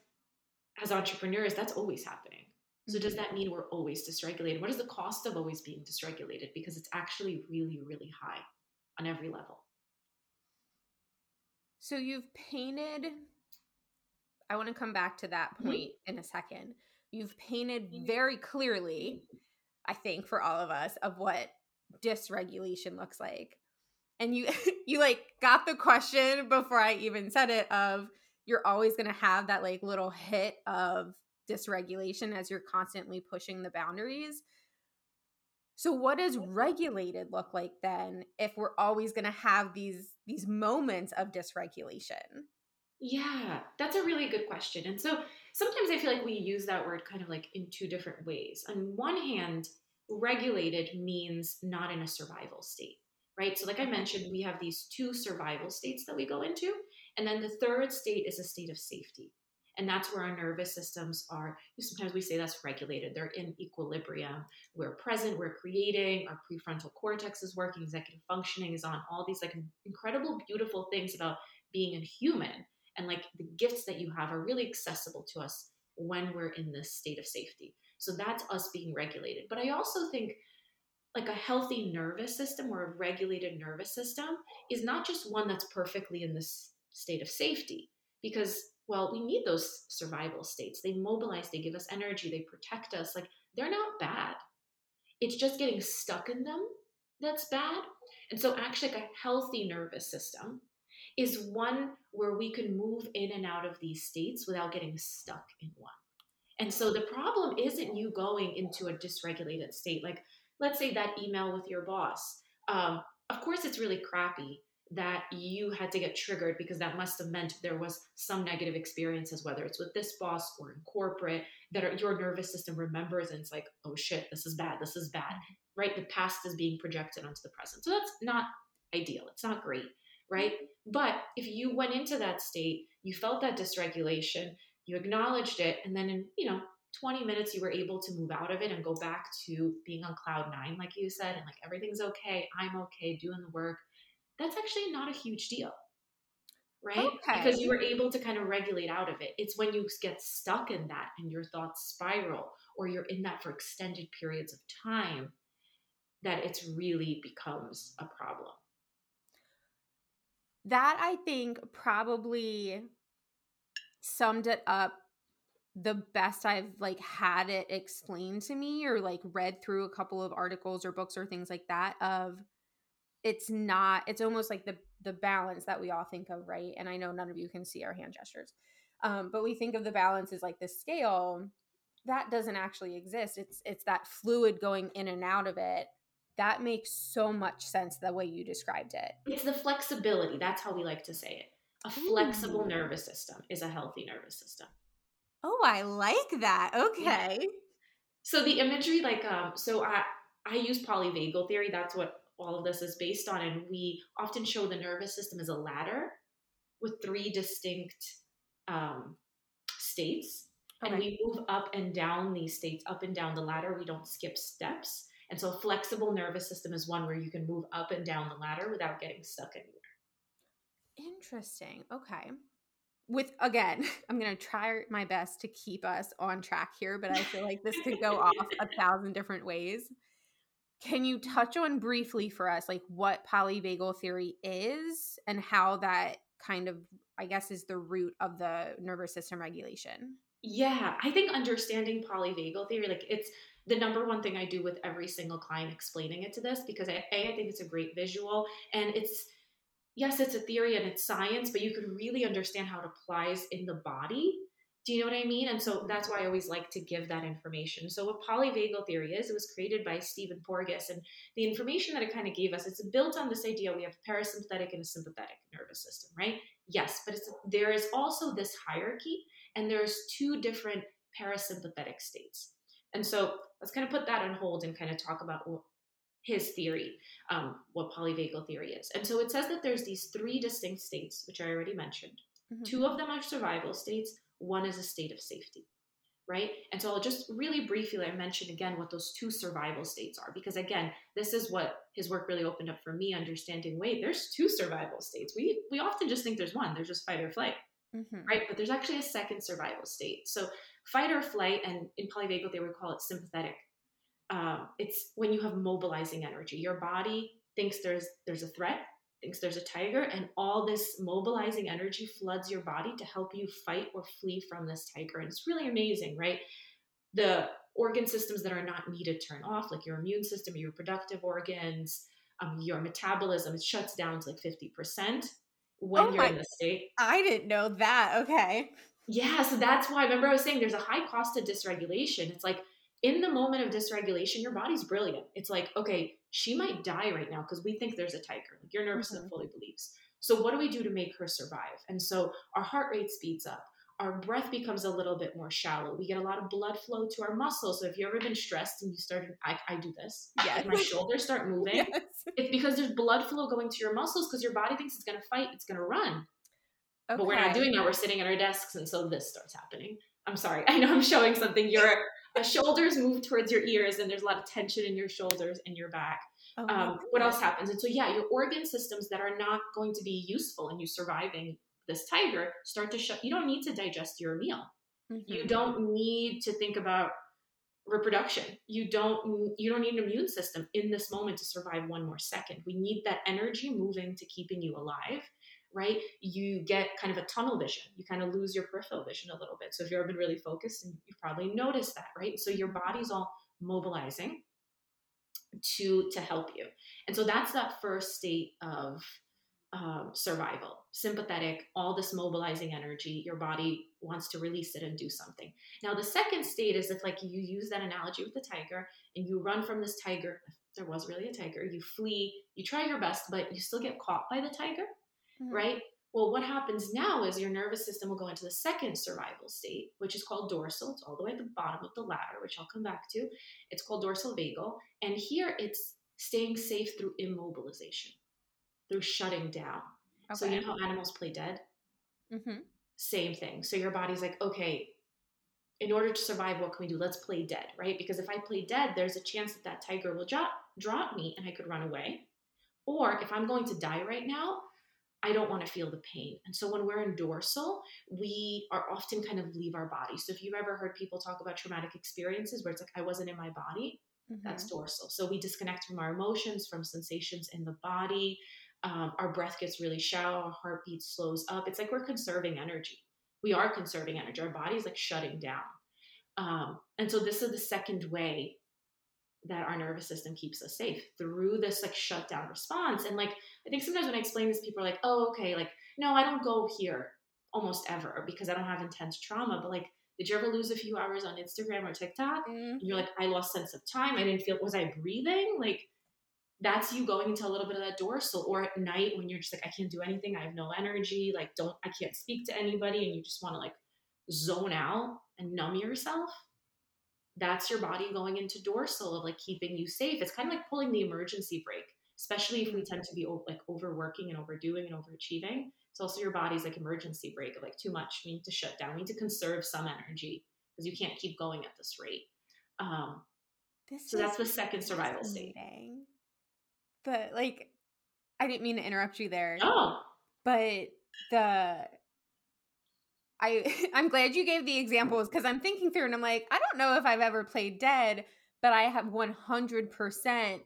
Speaker 2: as entrepreneurs, that's always happening. So does that mean we're always dysregulated? What is the cost of always being dysregulated? Because it's actually really, really high on every level.
Speaker 1: So you've painted I want to come back to that mm-hmm. point mm-hmm. in a second. You've painted mm-hmm. very clearly I think for all of us of what dysregulation looks like. And you you like got the question before I even said it of you're always going to have that like little hit of dysregulation as you're constantly pushing the boundaries. So what does regulated look like then if we're always going to have these these moments of dysregulation?
Speaker 2: Yeah, that's a really good question. And so sometimes I feel like we use that word kind of like in two different ways. On one hand, regulated means not in a survival state, right? So, like I mentioned, we have these two survival states that we go into. And then the third state is a state of safety. And that's where our nervous systems are. Sometimes we say that's regulated. They're in equilibrium. We're present, we're creating, our prefrontal cortex is working, executive functioning is on, all these like incredible, beautiful things about being a human and like the gifts that you have are really accessible to us when we're in this state of safety. So that's us being regulated. But I also think like a healthy nervous system or a regulated nervous system is not just one that's perfectly in this state of safety because well we need those survival states they mobilize they give us energy they protect us like they're not bad it's just getting stuck in them that's bad and so actually like a healthy nervous system is one where we can move in and out of these states without getting stuck in one. And so the problem isn't you going into a dysregulated state. Like, let's say that email with your boss. Um, of course, it's really crappy that you had to get triggered because that must have meant there was some negative experiences, whether it's with this boss or in corporate, that are, your nervous system remembers and it's like, oh shit, this is bad, this is bad, right? The past is being projected onto the present. So that's not ideal. It's not great right? But if you went into that state, you felt that dysregulation, you acknowledged it, and then in, you know, 20 minutes you were able to move out of it and go back to being on cloud nine, like you said, and like everything's okay, I'm okay, doing the work. That's actually not a huge deal. Right? Okay. Because you were able to kind of regulate out of it. It's when you get stuck in that and your thoughts spiral or you're in that for extended periods of time, that it's really becomes a problem.
Speaker 1: That I think probably summed it up the best I've like had it explained to me or like read through a couple of articles or books or things like that of it's not it's almost like the the balance that we all think of right? And i know none of you can see our hand gestures. Um, but we think of the balance as like the scale that doesn't actually exist. It's it's that fluid going in and out of it that makes so much sense the way you described it
Speaker 2: it's the flexibility that's how we like to say it a flexible Ooh. nervous system is a healthy nervous system
Speaker 1: oh i like that okay yeah.
Speaker 2: so the imagery like um so i i use polyvagal theory that's what all of this is based on. And we often show the nervous system as a ladder with three distinct um, states. Okay. And we move up and down these states, up and down the ladder. We don't skip steps. And so, flexible nervous system is one where you can move up and down the ladder without getting stuck anywhere.
Speaker 1: Interesting. Okay. With again, I'm going to try my best to keep us on track here, but I feel like this could go off a thousand different ways. Can you touch on briefly for us, like what polyvagal theory is and how that kind of, I guess, is the root of the nervous system regulation?
Speaker 2: Yeah, I think understanding polyvagal theory, like it's the number one thing I do with every single client explaining it to this because I, a, I think it's a great visual and it's yes, it's a theory and it's science, but you can really understand how it applies in the body do you know what I mean? And so that's why I always like to give that information. So what polyvagal theory is, it was created by Stephen Porges, and the information that it kind of gave us, it's built on this idea we have parasympathetic and a sympathetic nervous system, right? Yes, but it's there is also this hierarchy, and there's two different parasympathetic states. And so let's kind of put that on hold and kind of talk about his theory, um, what polyvagal theory is. And so it says that there's these three distinct states, which I already mentioned. Mm-hmm. Two of them are survival states one is a state of safety, right? And so I'll just really briefly I mention again what those two survival states are, because again, this is what his work really opened up for me, understanding, wait, there's two survival states. We we often just think there's one, there's just fight or flight. Mm-hmm. Right, but there's actually a second survival state. So, fight or flight, and in polyvagal they would call it sympathetic. Um, it's when you have mobilizing energy. Your body thinks there's there's a threat, thinks there's a tiger, and all this mobilizing energy floods your body to help you fight or flee from this tiger. And it's really amazing, right? The organ systems that are not needed turn off, like your immune system, your reproductive organs, um, your metabolism, it shuts down to like 50% when oh you're my, in the state.
Speaker 1: I didn't know that. Okay.
Speaker 2: Yeah, so that's why remember I was saying there's a high cost to dysregulation. It's like in the moment of dysregulation, your body's brilliant. It's like, okay, she might die right now because we think there's a tiger. Like your nervous system mm-hmm. fully believes. So what do we do to make her survive? And so our heart rate speeds up. Our breath becomes a little bit more shallow. We get a lot of blood flow to our muscles. So if you've ever been stressed and you started, I, I do this. Yeah. my shoulders start moving. Yes. It's because there's blood flow going to your muscles because your body thinks it's going to fight, it's going to run. Okay. But we're not doing that. We're sitting at our desks, and so this starts happening. I'm sorry. I know I'm showing something. Your shoulders move towards your ears, and there's a lot of tension in your shoulders and your back. Oh, um, what else happens? And so, yeah, your organ systems that are not going to be useful in you surviving this tiger start to shut. You don't need to digest your meal. Mm-hmm. You don't need to think about reproduction. You don't you don't need an immune system in this moment to survive one more second. We need that energy moving to keeping you alive right? You get kind of a tunnel vision. You kind of lose your peripheral vision a little bit. So if you've ever been really focused, and you've probably noticed that, right? So your body's all mobilizing to to help you. And so that's that first state of um, survival, sympathetic, all this mobilizing energy. Your body wants to release it and do something. Now, the second state is if, like, you use that analogy with the tiger and you run from this tiger. If there was really a tiger, you flee, you try your best, but you still get caught by the tiger mm-hmm. right? Well, what happens now is your nervous system will go into the second survival state, which is called dorsal. It's all the way at the bottom of the ladder, which I'll come back to. It's called dorsal vagal. And here it's staying safe through immobilization, through shutting down. Okay. So, you know how animals play dead? Mm-hmm. Same thing. So, your body's like, okay, in order to survive, what can we do? Let's play dead, right? Because if I play dead, there's a chance that that tiger will drop, drop me and I could run away. Or if I'm going to die right now, I don't want to feel the pain. And so when we're in dorsal, we are often kind of leave our body. So if you've ever heard people talk about traumatic experiences where it's like, I wasn't in my body, mm-hmm. that's dorsal. So we disconnect from our emotions, from sensations in the body. Um, our breath gets really shallow, our heartbeat slows up. It's like we're conserving energy. We are conserving energy. Our body's like shutting down. Um, and so this is the second way that our nervous system keeps us safe through this like shutdown response. And like I think sometimes when I explain this, people are like, "Oh, okay, like no, I don't go here almost ever because I don't have intense trauma." But like, did you ever lose a few hours on Instagram or TikTok? Mm-hmm. And you're like, "I lost sense of time. I didn't feel. Was I breathing?" Like that's you going into a little bit of that dorsal or at night when you're just like i can't do anything i have no energy like don't i can't speak to anybody and you just want to like zone out and numb yourself that's your body going into dorsal of like keeping you safe it's kind of like pulling the emergency brake especially if we tend to be like overworking and overdoing and overachieving it's also your body's like emergency brake of like too much we need to shut down we need to conserve some energy because you can't keep going at this rate um, this so that's the second survival state
Speaker 1: but like I didn't mean to interrupt you there.
Speaker 2: Oh.
Speaker 1: But the I I'm glad you gave the examples because I'm thinking through and I'm like, I don't know if I've ever played dead, but I have 100%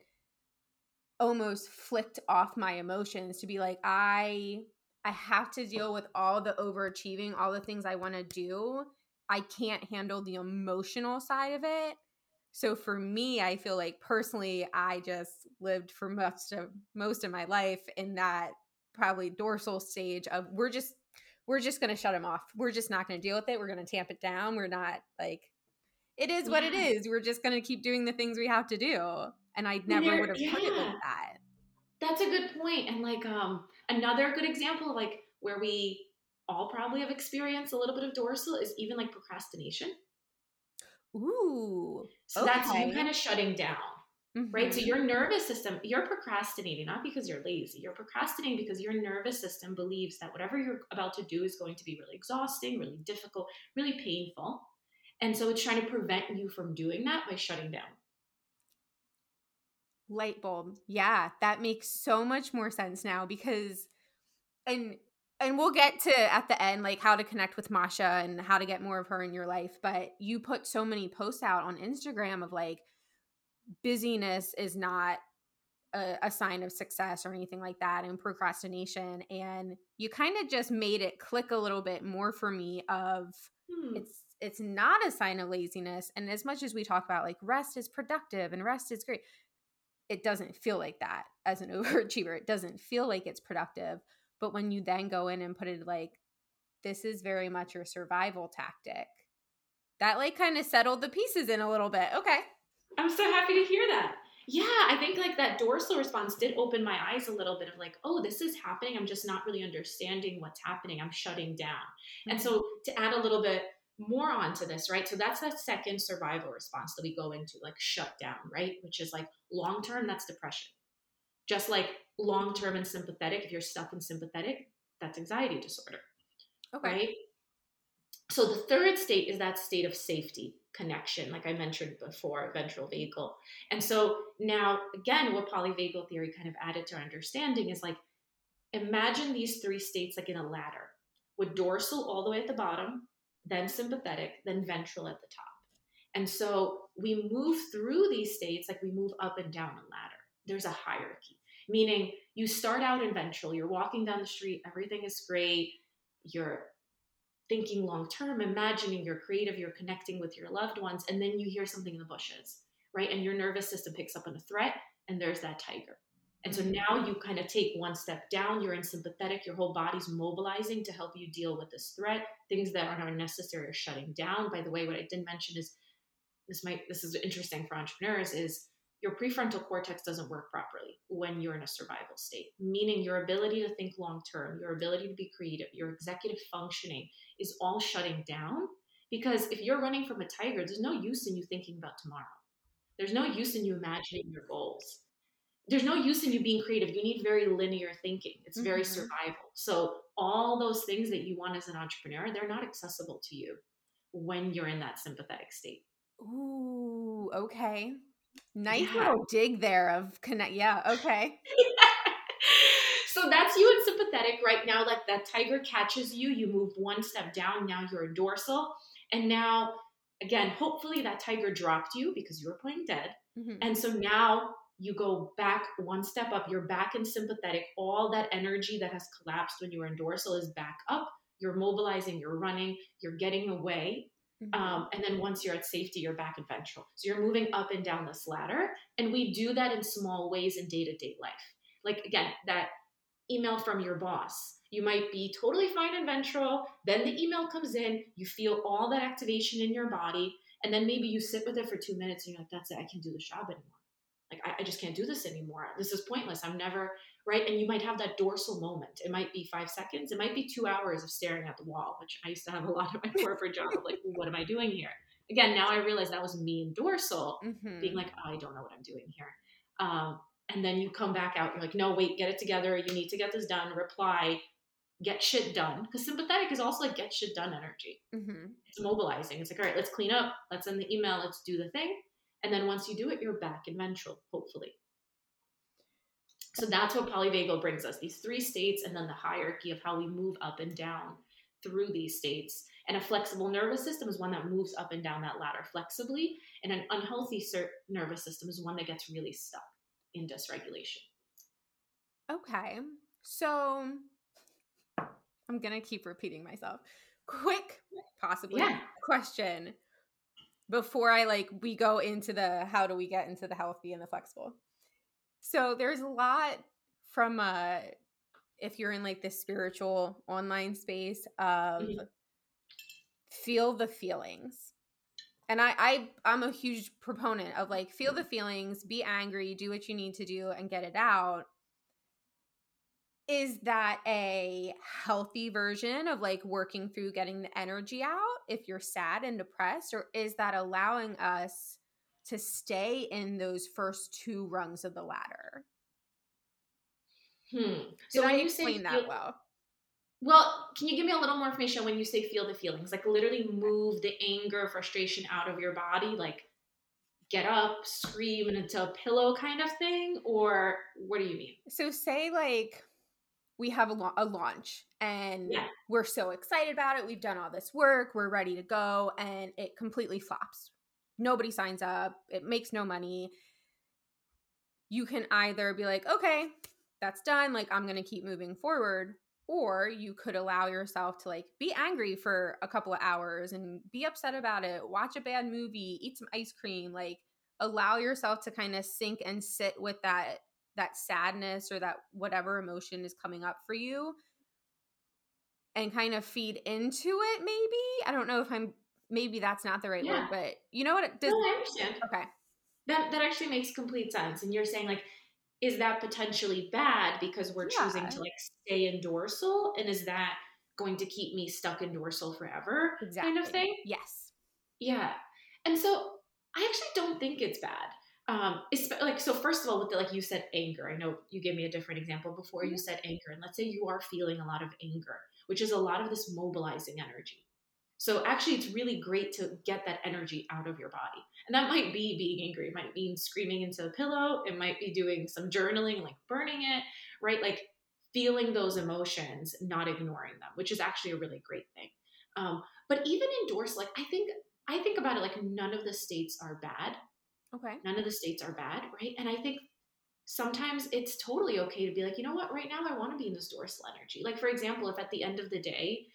Speaker 1: almost flicked off my emotions to be like, I I have to deal with all the overachieving, all the things I want to do. I can't handle the emotional side of it. So for me, I feel like personally, I just lived for most of most of my life in that probably dorsal stage of we're just we're just going to shut him off. We're just not going to deal with it. We're going to tamp it down. We're not like it is what it is. We're just going to keep doing the things we have to do. And I never would have yeah. put it like that.
Speaker 2: That's a good point. And like um another good example of like where we all probably have experienced a little bit of dorsal is even like procrastination.
Speaker 1: Ooh.
Speaker 2: So okay. that's you kind of shutting down. Mm-hmm. Right. So mm-hmm. your nervous system, you're procrastinating, not because you're lazy. You're procrastinating because your nervous system believes that whatever you're about to do is going to be really exhausting, really difficult, really painful. And so it's trying to prevent you from doing that by shutting down.
Speaker 1: Light bulb. Yeah, that makes so much more sense now because and and we'll get to at the end like how to connect with Masha and how to get more of her in your life. But you put so many posts out on Instagram of like busyness is not a, a sign of success or anything like that, and procrastination. And you kind of just made it click a little bit more for me of hmm. it's it's not a sign of laziness. And as much as we talk about like rest is productive and rest is great, it doesn't feel like that as an overachiever. It doesn't feel like it's productive but when you then go in and put it like, this is very much your survival tactic, that like kind of settled the pieces in a little bit. Okay.
Speaker 2: I'm so happy to hear that. Yeah, I think like that dorsal response did open my eyes a little bit of like, oh, this is happening. I'm just not really understanding what's happening. I'm shutting down. Mm-hmm. And so to add a little bit more onto this, right? So that's that second survival response that we go into, like shut down, right? Which is like long term, that's depression. Just like long term and sympathetic, if you're stuck in sympathetic, that's anxiety disorder. Okay. Right? So the third state is that state of safety, connection, like I mentioned before, ventral vagal. And so now, again, what polyvagal theory kind of added to our understanding is like imagine these three states like in a ladder with dorsal all the way at the bottom, then sympathetic, then ventral at the top. And so we move through these states like we move up and down a ladder. There's a hierarchy meaning you start out in ventral, you're walking down the street, everything is great, you're thinking long term, imagining you're creative, you're connecting with your loved ones, and then you hear something in the bushes, right? And your nervous system picks up on a threat, and there's that tiger. And so mm-hmm. now you kind of take one step down, you're in sympathetic, your whole body's mobilizing to help you deal with this threat. Things that are not necessary are shutting down. By the way, what I didn't mention is this might this is interesting for entrepreneurs is your prefrontal cortex doesn't work properly when you're in a survival state, meaning your ability to think long term, your ability to be creative, your executive functioning is all shutting down. Because if you're running from a tiger, there's no use in you thinking about tomorrow. There's no use in you imagining your goals. There's no use in you being creative. You need very linear thinking. It's very mm-hmm. survival. So all those things that you want as an entrepreneur, they're not accessible to you when you're in that sympathetic state.
Speaker 1: Ooh, okay. Nice yeah. little dig there of connect. Yeah. Okay.
Speaker 2: so that's you in sympathetic right now. Like that tiger catches you, you move one step down. Now you're in dorsal, and now again, hopefully that tiger dropped you because you were playing dead, mm-hmm. and so now you go back one step up. You're back in sympathetic. All that energy that has collapsed when you were in dorsal is back up. You're mobilizing. You're running. You're getting away. Mm-hmm. Um, and then once you're at safety, you're back in ventral. So you're moving up and down this ladder. And we do that in small ways in day to day life. Like, again, that email from your boss. You might be totally fine in ventral. Then the email comes in. You feel all that activation in your body. And then maybe you sit with it for two minutes and you're like, that's it. I can't do the job anymore. Like, I, I just can't do this anymore. This is pointless. I'm never, right? And you might have that dorsal moment. It might be five seconds. It might be two hours of staring at the wall, which I used to have a lot of my corporate job. Like, what am I doing here? Again, now I realize that was me in dorsal, mm-hmm. being like, oh, I don't know what I'm doing here. Um, and then you come back out. You're like, no, wait, get it together. You need to get this done. Reply, get shit done. Because sympathetic is also like get shit done energy. Mm-hmm. It's mobilizing. It's like, all right, let's clean up. Let's send the email. Let's do the thing. And then once you do it, you're back in ventral, hopefully. So that's what polyvagal brings us these three states and then the hierarchy of how we move up and down through these states. And a flexible nervous system is one that moves up and down that ladder flexibly. And an unhealthy nervous system is one that gets really stuck in dysregulation.
Speaker 1: Okay. So I'm going to keep repeating myself. Quick, possibly yeah. question before I like we go into the how do we get into the healthy and the flexible. So there's a lot from uh if you're in like the spiritual online space of mm-hmm. feel the feelings. And I, I I'm a huge proponent of like feel the feelings, be angry, do what you need to do and get it out. Is that a healthy version of like working through getting the energy out if you're sad and depressed? Or is that allowing us to stay in those first two rungs of the ladder.
Speaker 2: Hmm.
Speaker 1: So Did when I you say feel, that well.
Speaker 2: Well, can you give me a little more information when you say feel the feelings? Like literally move the anger, frustration out of your body, like get up, scream into a pillow kind of thing, or what do you mean?
Speaker 1: So say like we have a, a launch and yeah. we're so excited about it. We've done all this work, we're ready to go, and it completely flops nobody signs up, it makes no money. You can either be like, okay, that's done, like I'm going to keep moving forward, or you could allow yourself to like be angry for a couple of hours and be upset about it, watch a bad movie, eat some ice cream, like allow yourself to kind of sink and sit with that that sadness or that whatever emotion is coming up for you and kind of feed into it maybe i don't know if i'm maybe that's not the right yeah. word, but you know what? It does.
Speaker 2: No, I understand.
Speaker 1: Okay.
Speaker 2: That that actually makes complete sense. And you're saying like, is that potentially bad because we're yeah. choosing to like stay in dorsal, and is that going to keep me stuck in dorsal forever? Exactly. Kind of thing.
Speaker 1: Yes.
Speaker 2: Yeah. And so I actually don't think it's bad. Um, it's like so. First of all, with the, like you said, anger. I know you gave me a different example before. Mm-hmm. You said anger, and let's say you are feeling a lot of anger, which is a lot of this mobilizing energy. So actually, it's really great to get that energy out of your body. And that might be being angry. It might mean screaming into a pillow. It might be doing some journaling, like burning it, right? Like feeling those emotions, not ignoring them, which is actually a really great thing. Um, but even in dorsal, like I think, I think about it like none of the states are bad.
Speaker 1: Okay.
Speaker 2: None of the states are bad, right? And I think sometimes it's totally okay to be like, you know what, right now I want to be in this dorsal energy. Like, for example, if at the end of the day,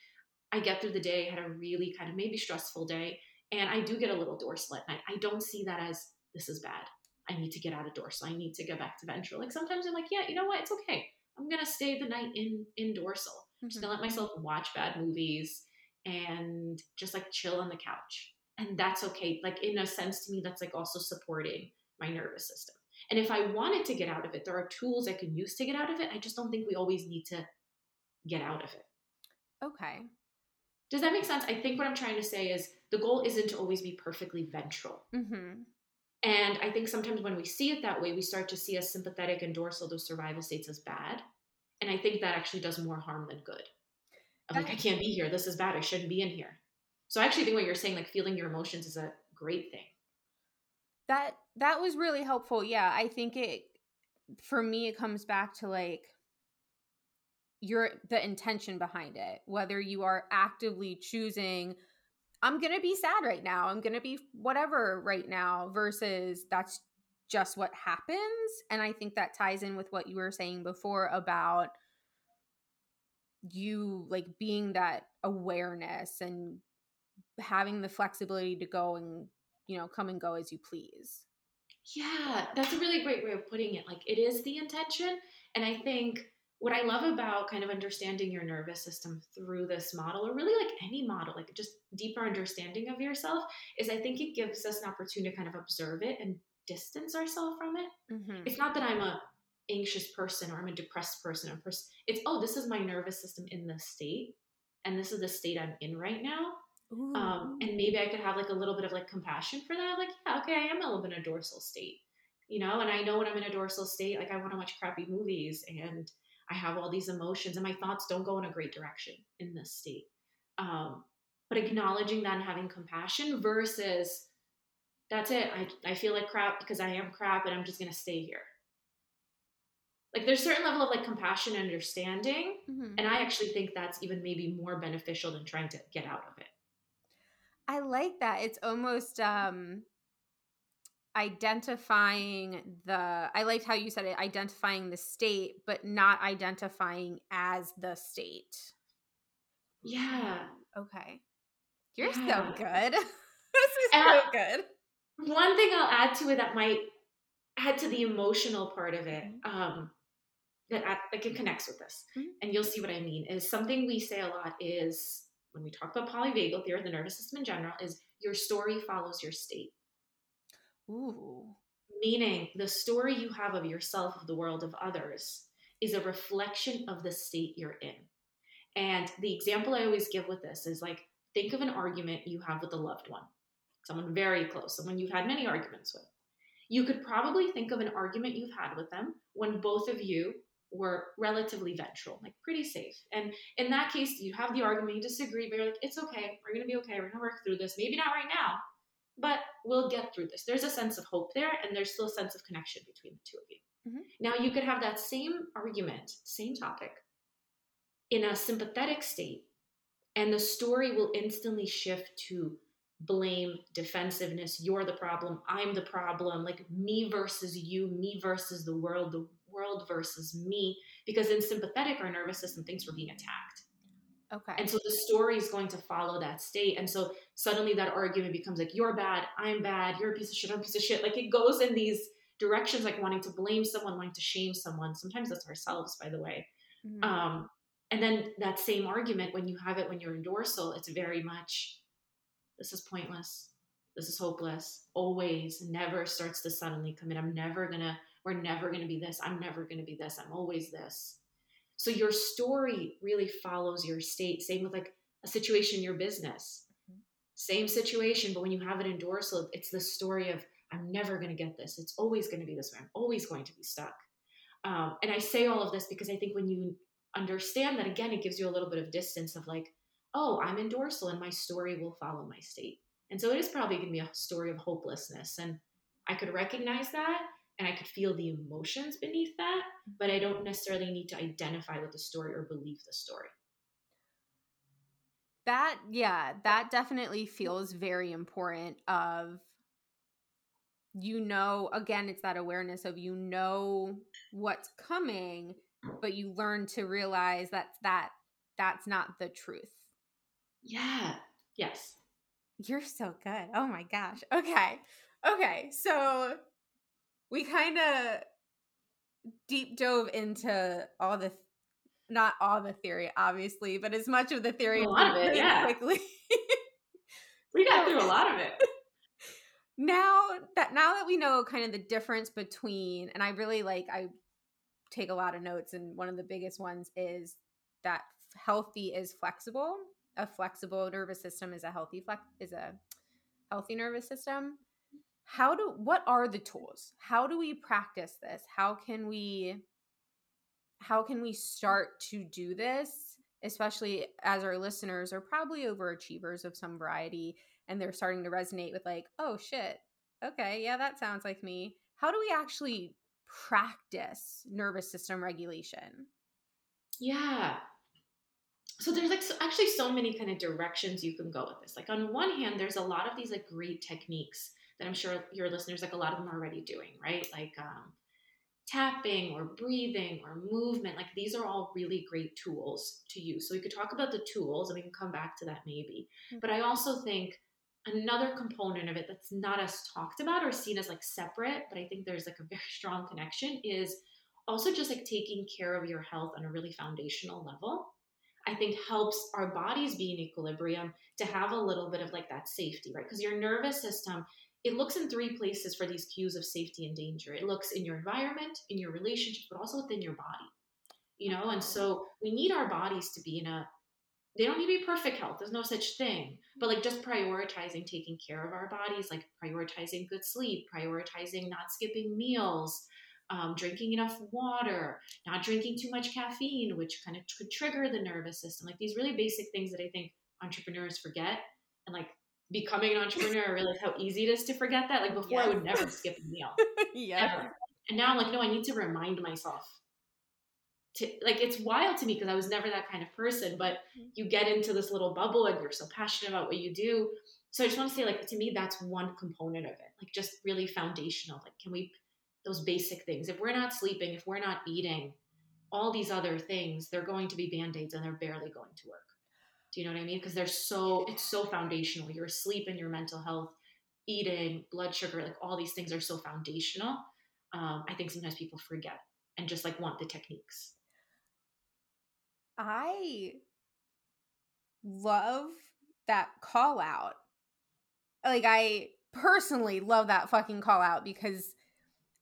Speaker 2: I get through the day, had a really kind of maybe stressful day, and I do get a little dorsal at night. I don't see that as this is bad. I need to get out of dorsal. I need to go back to ventral. Like sometimes I'm like, yeah, you know what? It's okay. I'm gonna stay the night in in dorsal. Mm-hmm. I'm just gonna let myself watch bad movies and just like chill on the couch. And that's okay. Like in a sense to me, that's like also supporting my nervous system. And if I wanted to get out of it, there are tools I can use to get out of it. I just don't think we always need to get out of it.
Speaker 1: Okay.
Speaker 2: Does that make sense? I think what I'm trying to say is the goal isn't to always be perfectly ventral. Mm-hmm. And I think sometimes when we see it that way, we start to see a sympathetic and dorsal, those survival states, as bad. And I think that actually does more harm than good. I'm like, I can't be here. This is bad. I shouldn't be in here. So I actually think what you're saying, like feeling your emotions, is a great thing.
Speaker 1: That that was really helpful. Yeah, I think it for me it comes back to like your the intention behind it whether you are actively choosing i'm gonna be sad right now i'm gonna be whatever right now versus that's just what happens. And i think that ties in with what you were saying before about you like being that awareness and having the flexibility to go and you know come and go as you please.
Speaker 2: Yeah that's a really great way of putting it like it is the intention and i think what I love about kind of understanding your nervous system through this model, or really like any model, like just deeper understanding of yourself, is I think it gives us an opportunity to kind of observe it and distance ourselves from it. Mm-hmm. It's not that I'm a anxious person or I'm a depressed person or person. It's oh, this is my nervous system in this state, and this is the state I'm in right now. Um, and maybe I could have like a little bit of like compassion for that. Like, yeah, okay, I am a little bit in a dorsal state, you know, and I know when I'm in a dorsal state, like I want to watch crappy movies and I have all these emotions and my thoughts don't go in a great direction in this state. Um, but acknowledging that and having compassion versus that's it. I, I feel like crap because I am crap and I'm just going to stay here. Like there's certain level of like compassion and understanding. Mm-hmm. And I actually think that's even maybe more beneficial than trying to get out of it.
Speaker 1: I like that. It's almost um identifying the I liked how you said it identifying the state but not identifying as the state.
Speaker 2: Yeah.
Speaker 1: Okay. You're yeah. so good. this is and so good.
Speaker 2: One thing I'll add to it that might add to the emotional part of it mm-hmm. um that that can connects with this. Mm-hmm. And you'll see what I mean is something we say a lot is when we talk about polyvagal theory, the nervous system in general, is your story follows your state.
Speaker 1: Ooh.
Speaker 2: Meaning, the story you have of yourself, of the world, of others is a reflection of the state you're in. And the example I always give with this is like, think of an argument you have with a loved one, someone very close, someone you've had many arguments with. You could probably think of an argument you've had with them when both of you were relatively ventral, like pretty safe. And in that case, you have the argument, you disagree, but you're like, it's okay, we're gonna be okay, we're gonna work through this. Maybe not right now, but we'll get through this. There's a sense of hope there, and there's still a sense of connection between the two of you. Mm-hmm. Now, you could have that same argument, same topic, in a sympathetic state, and the story will instantly shift to blame, defensiveness. You're the problem. I'm the problem. Like me versus you, me versus the world, the world versus me. Because in sympathetic, our nervous system thinks we're being attacked.
Speaker 1: Okay.
Speaker 2: And so the story is going to follow that state. And so suddenly that argument becomes like, you're bad, I'm bad, you're a piece of shit, I'm a piece of shit. Like it goes in these directions, like wanting to blame someone, wanting to shame someone. Sometimes that's ourselves, by the way. Mm-hmm. Um, and then that same argument, when you have it when you're in dorsal, it's very much, this is pointless. This is hopeless. Always, never starts to suddenly come in. I'm never gonna, we're never gonna be this. I'm never gonna be this. I'm always this. So your story really follows your state. Same with like a situation in your business. Mm-hmm. Same situation, but when you have it in dorsal, it's the story of I'm never going to get this. It's always going to be this way. I'm always going to be stuck. Um, and I say all of this because I think when you understand that, again, it gives you a little bit of distance of like, oh, I'm in dorsal and my story will follow my state. And so it is probably going to be a story of hopelessness. And I could recognize that and I could feel the emotions beneath that, but I don't necessarily need to identify with the story or believe the story.
Speaker 1: That yeah, that definitely feels very important of you know again it's that awareness of you know what's coming but you learn to realize that that that's not the truth.
Speaker 2: Yeah. Yes.
Speaker 1: You're so good. Oh my gosh. Okay. Okay. So we kind of deep dove into all the not all the theory obviously but as much of the theory
Speaker 2: a lot of it yeah. quickly we got through a lot of it.
Speaker 1: Now that now that we know kind of the difference between and i really like i take a lot of notes and one of the biggest ones is that healthy is flexible. A flexible nervous system is a healthy flex is a healthy nervous system how do what are the tools? How do we practice this? How can we how can we start to do this especially as our listeners are probably overachievers of some variety and they're starting to resonate with like oh shit. Okay yeah that sounds like me. How do we actually practice nervous system regulation?
Speaker 2: Yeah. So there's like actually so many kind of directions you can go with this. Like on one hand, there's a lot of these like great techniques that I'm sure your listeners like a lot of them are already doing, right? Like um, tapping or breathing or movement. Like these are all really great tools to use. So we could talk about the tools and we can come back to that maybe. Mm-hmm. But I also think another component of it that's not as talked about or seen as like separate, but I think there's like a very strong connection is also just like taking care of your health on a really foundational level. I think helps our bodies be in equilibrium to have a little bit of like that safety, right? Because your nervous system it looks in three places for these cues of safety and danger. It looks in your environment, in your relationships, but also within your body. You know, and so we need our bodies to be in a they don't need to be perfect health. There's no such thing. But like just prioritizing taking care of our bodies, like prioritizing good sleep, prioritizing not skipping meals, um, drinking enough water, not drinking too much caffeine, which kind of could trigger the nervous system. Like these really basic things that I think entrepreneurs forget. And like becoming an entrepreneur, I realized how easy it is to forget that. Like before, yes. I would never skip a meal. yeah. Ever. And now I'm like, no, I need to remind myself. To, like it's wild to me because I was never that kind of person, but mm-hmm. you get into this little bubble and you're so passionate about what you do. So I just want to say, like, to me, that's one component of it. Like, just really foundational. Like, can we, those basic things, if we're not sleeping, if we're not eating, all these other things, they're going to be band aids and they're barely going to work. Do you know what I mean? Because they're so it's so foundational. Your sleep and your mental health, eating, blood sugar, like all these things are so foundational. Um, I think sometimes people forget and just like want the techniques.
Speaker 1: I love that call out. Like I personally love that fucking call out because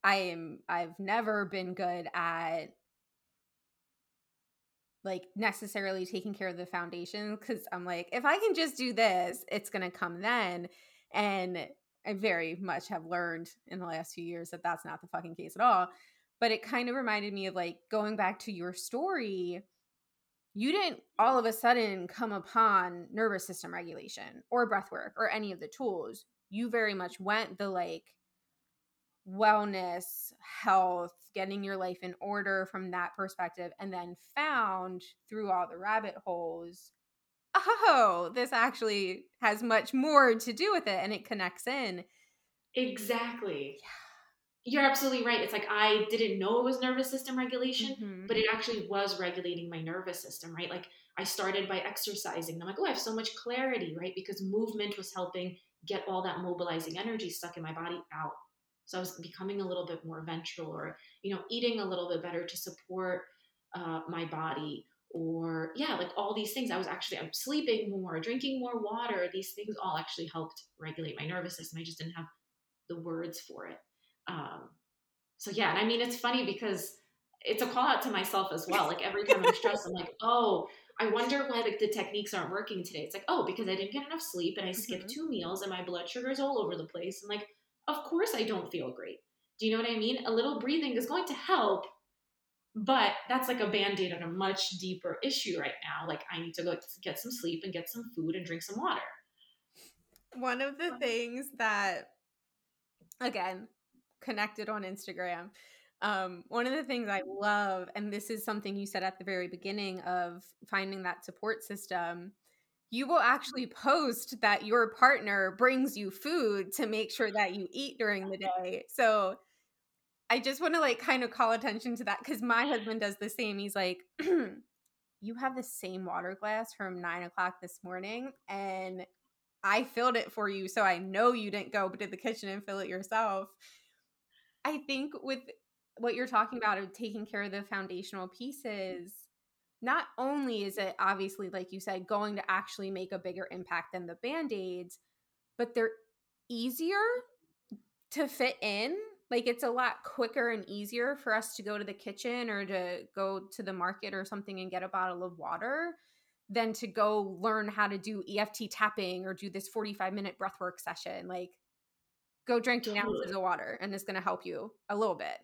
Speaker 1: I am I've never been good at like necessarily taking care of the foundation because I'm like, if I can just do this, it's gonna come then. And I very much have learned in the last few years that that's not the fucking case at all. But it kind of reminded me of like going back to your story. You didn't all of a sudden come upon nervous system regulation or breath work or any of the tools. You very much went the like wellness, health, getting your life in order from that perspective, and then found through all the rabbit holes, oh, this actually has much more to do with it and it connects in.
Speaker 2: Exactly. Yeah. You're absolutely right. It's like I didn't know it was nervous system regulation, mm-hmm. but it actually was regulating my nervous system, right? Like I started by exercising. I'm like, oh, I have so much clarity, right? Because movement was helping get all that mobilizing energy stuck in my body out so I was becoming a little bit more ventral or, you know, eating a little bit better to support uh, my body or yeah, like all these things. I was actually, I'm sleeping more, drinking more water. These things all actually helped regulate my nervous system. I just didn't have the words for it. Um, so yeah, and I mean, it's funny because it's a call out to myself as well. Like every time I'm stressed, I'm like, oh, I wonder why like the techniques aren't working today. It's like, oh, because I didn't get enough sleep and I skipped mm-hmm. two meals and my blood sugar is all over the place. And like, of course I don't feel great. Do you know what I mean? A little breathing is going to help, but that's like a band aid on a much deeper issue right now. Like, I need to go get some sleep and get some food and drink some water.
Speaker 1: One of the things that, again, connected on Instagram, um, one of the things I love, and this is something you said at the very beginning of finding that support system, you will actually post that your partner brings you food to make sure that you eat during the day. So I just want to like kind of call attention to that because my husband does the same. He's like, You have the same water glass from nine o'clock this morning, and I filled it for you. So I know you didn't go to the kitchen and fill it yourself. I think with what you're talking about of taking care of the foundational mm. pieces, not only is it obviously, like you said, going to actually make a bigger impact than the band aids, but they're easier to fit in. Like it's a lot quicker and easier for us to go to the kitchen or to go to the market or something and get a bottle of water than to go learn how to do EFT tapping or do this 45 minute breathwork session. Like, go drink an ounces of water and it's going to help you a little bit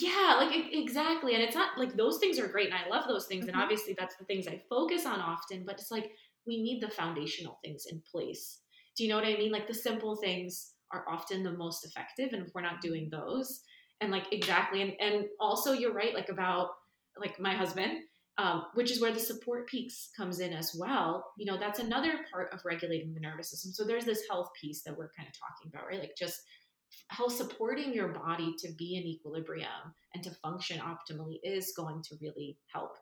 Speaker 2: yeah like exactly and it's not like those things are great and i love those things mm-hmm. and obviously that's the things i focus on often but it's like we need the foundational things in place do you know what i mean like the simple things are often the most effective and if we're not doing those and like exactly and and also you're right like about like my husband um, which is where the support piece comes in as well. You know, that's another part of regulating the nervous system. So there's this health piece that we're kind of talking about, right? Like just how supporting your body to be in equilibrium and to function optimally is going to really help.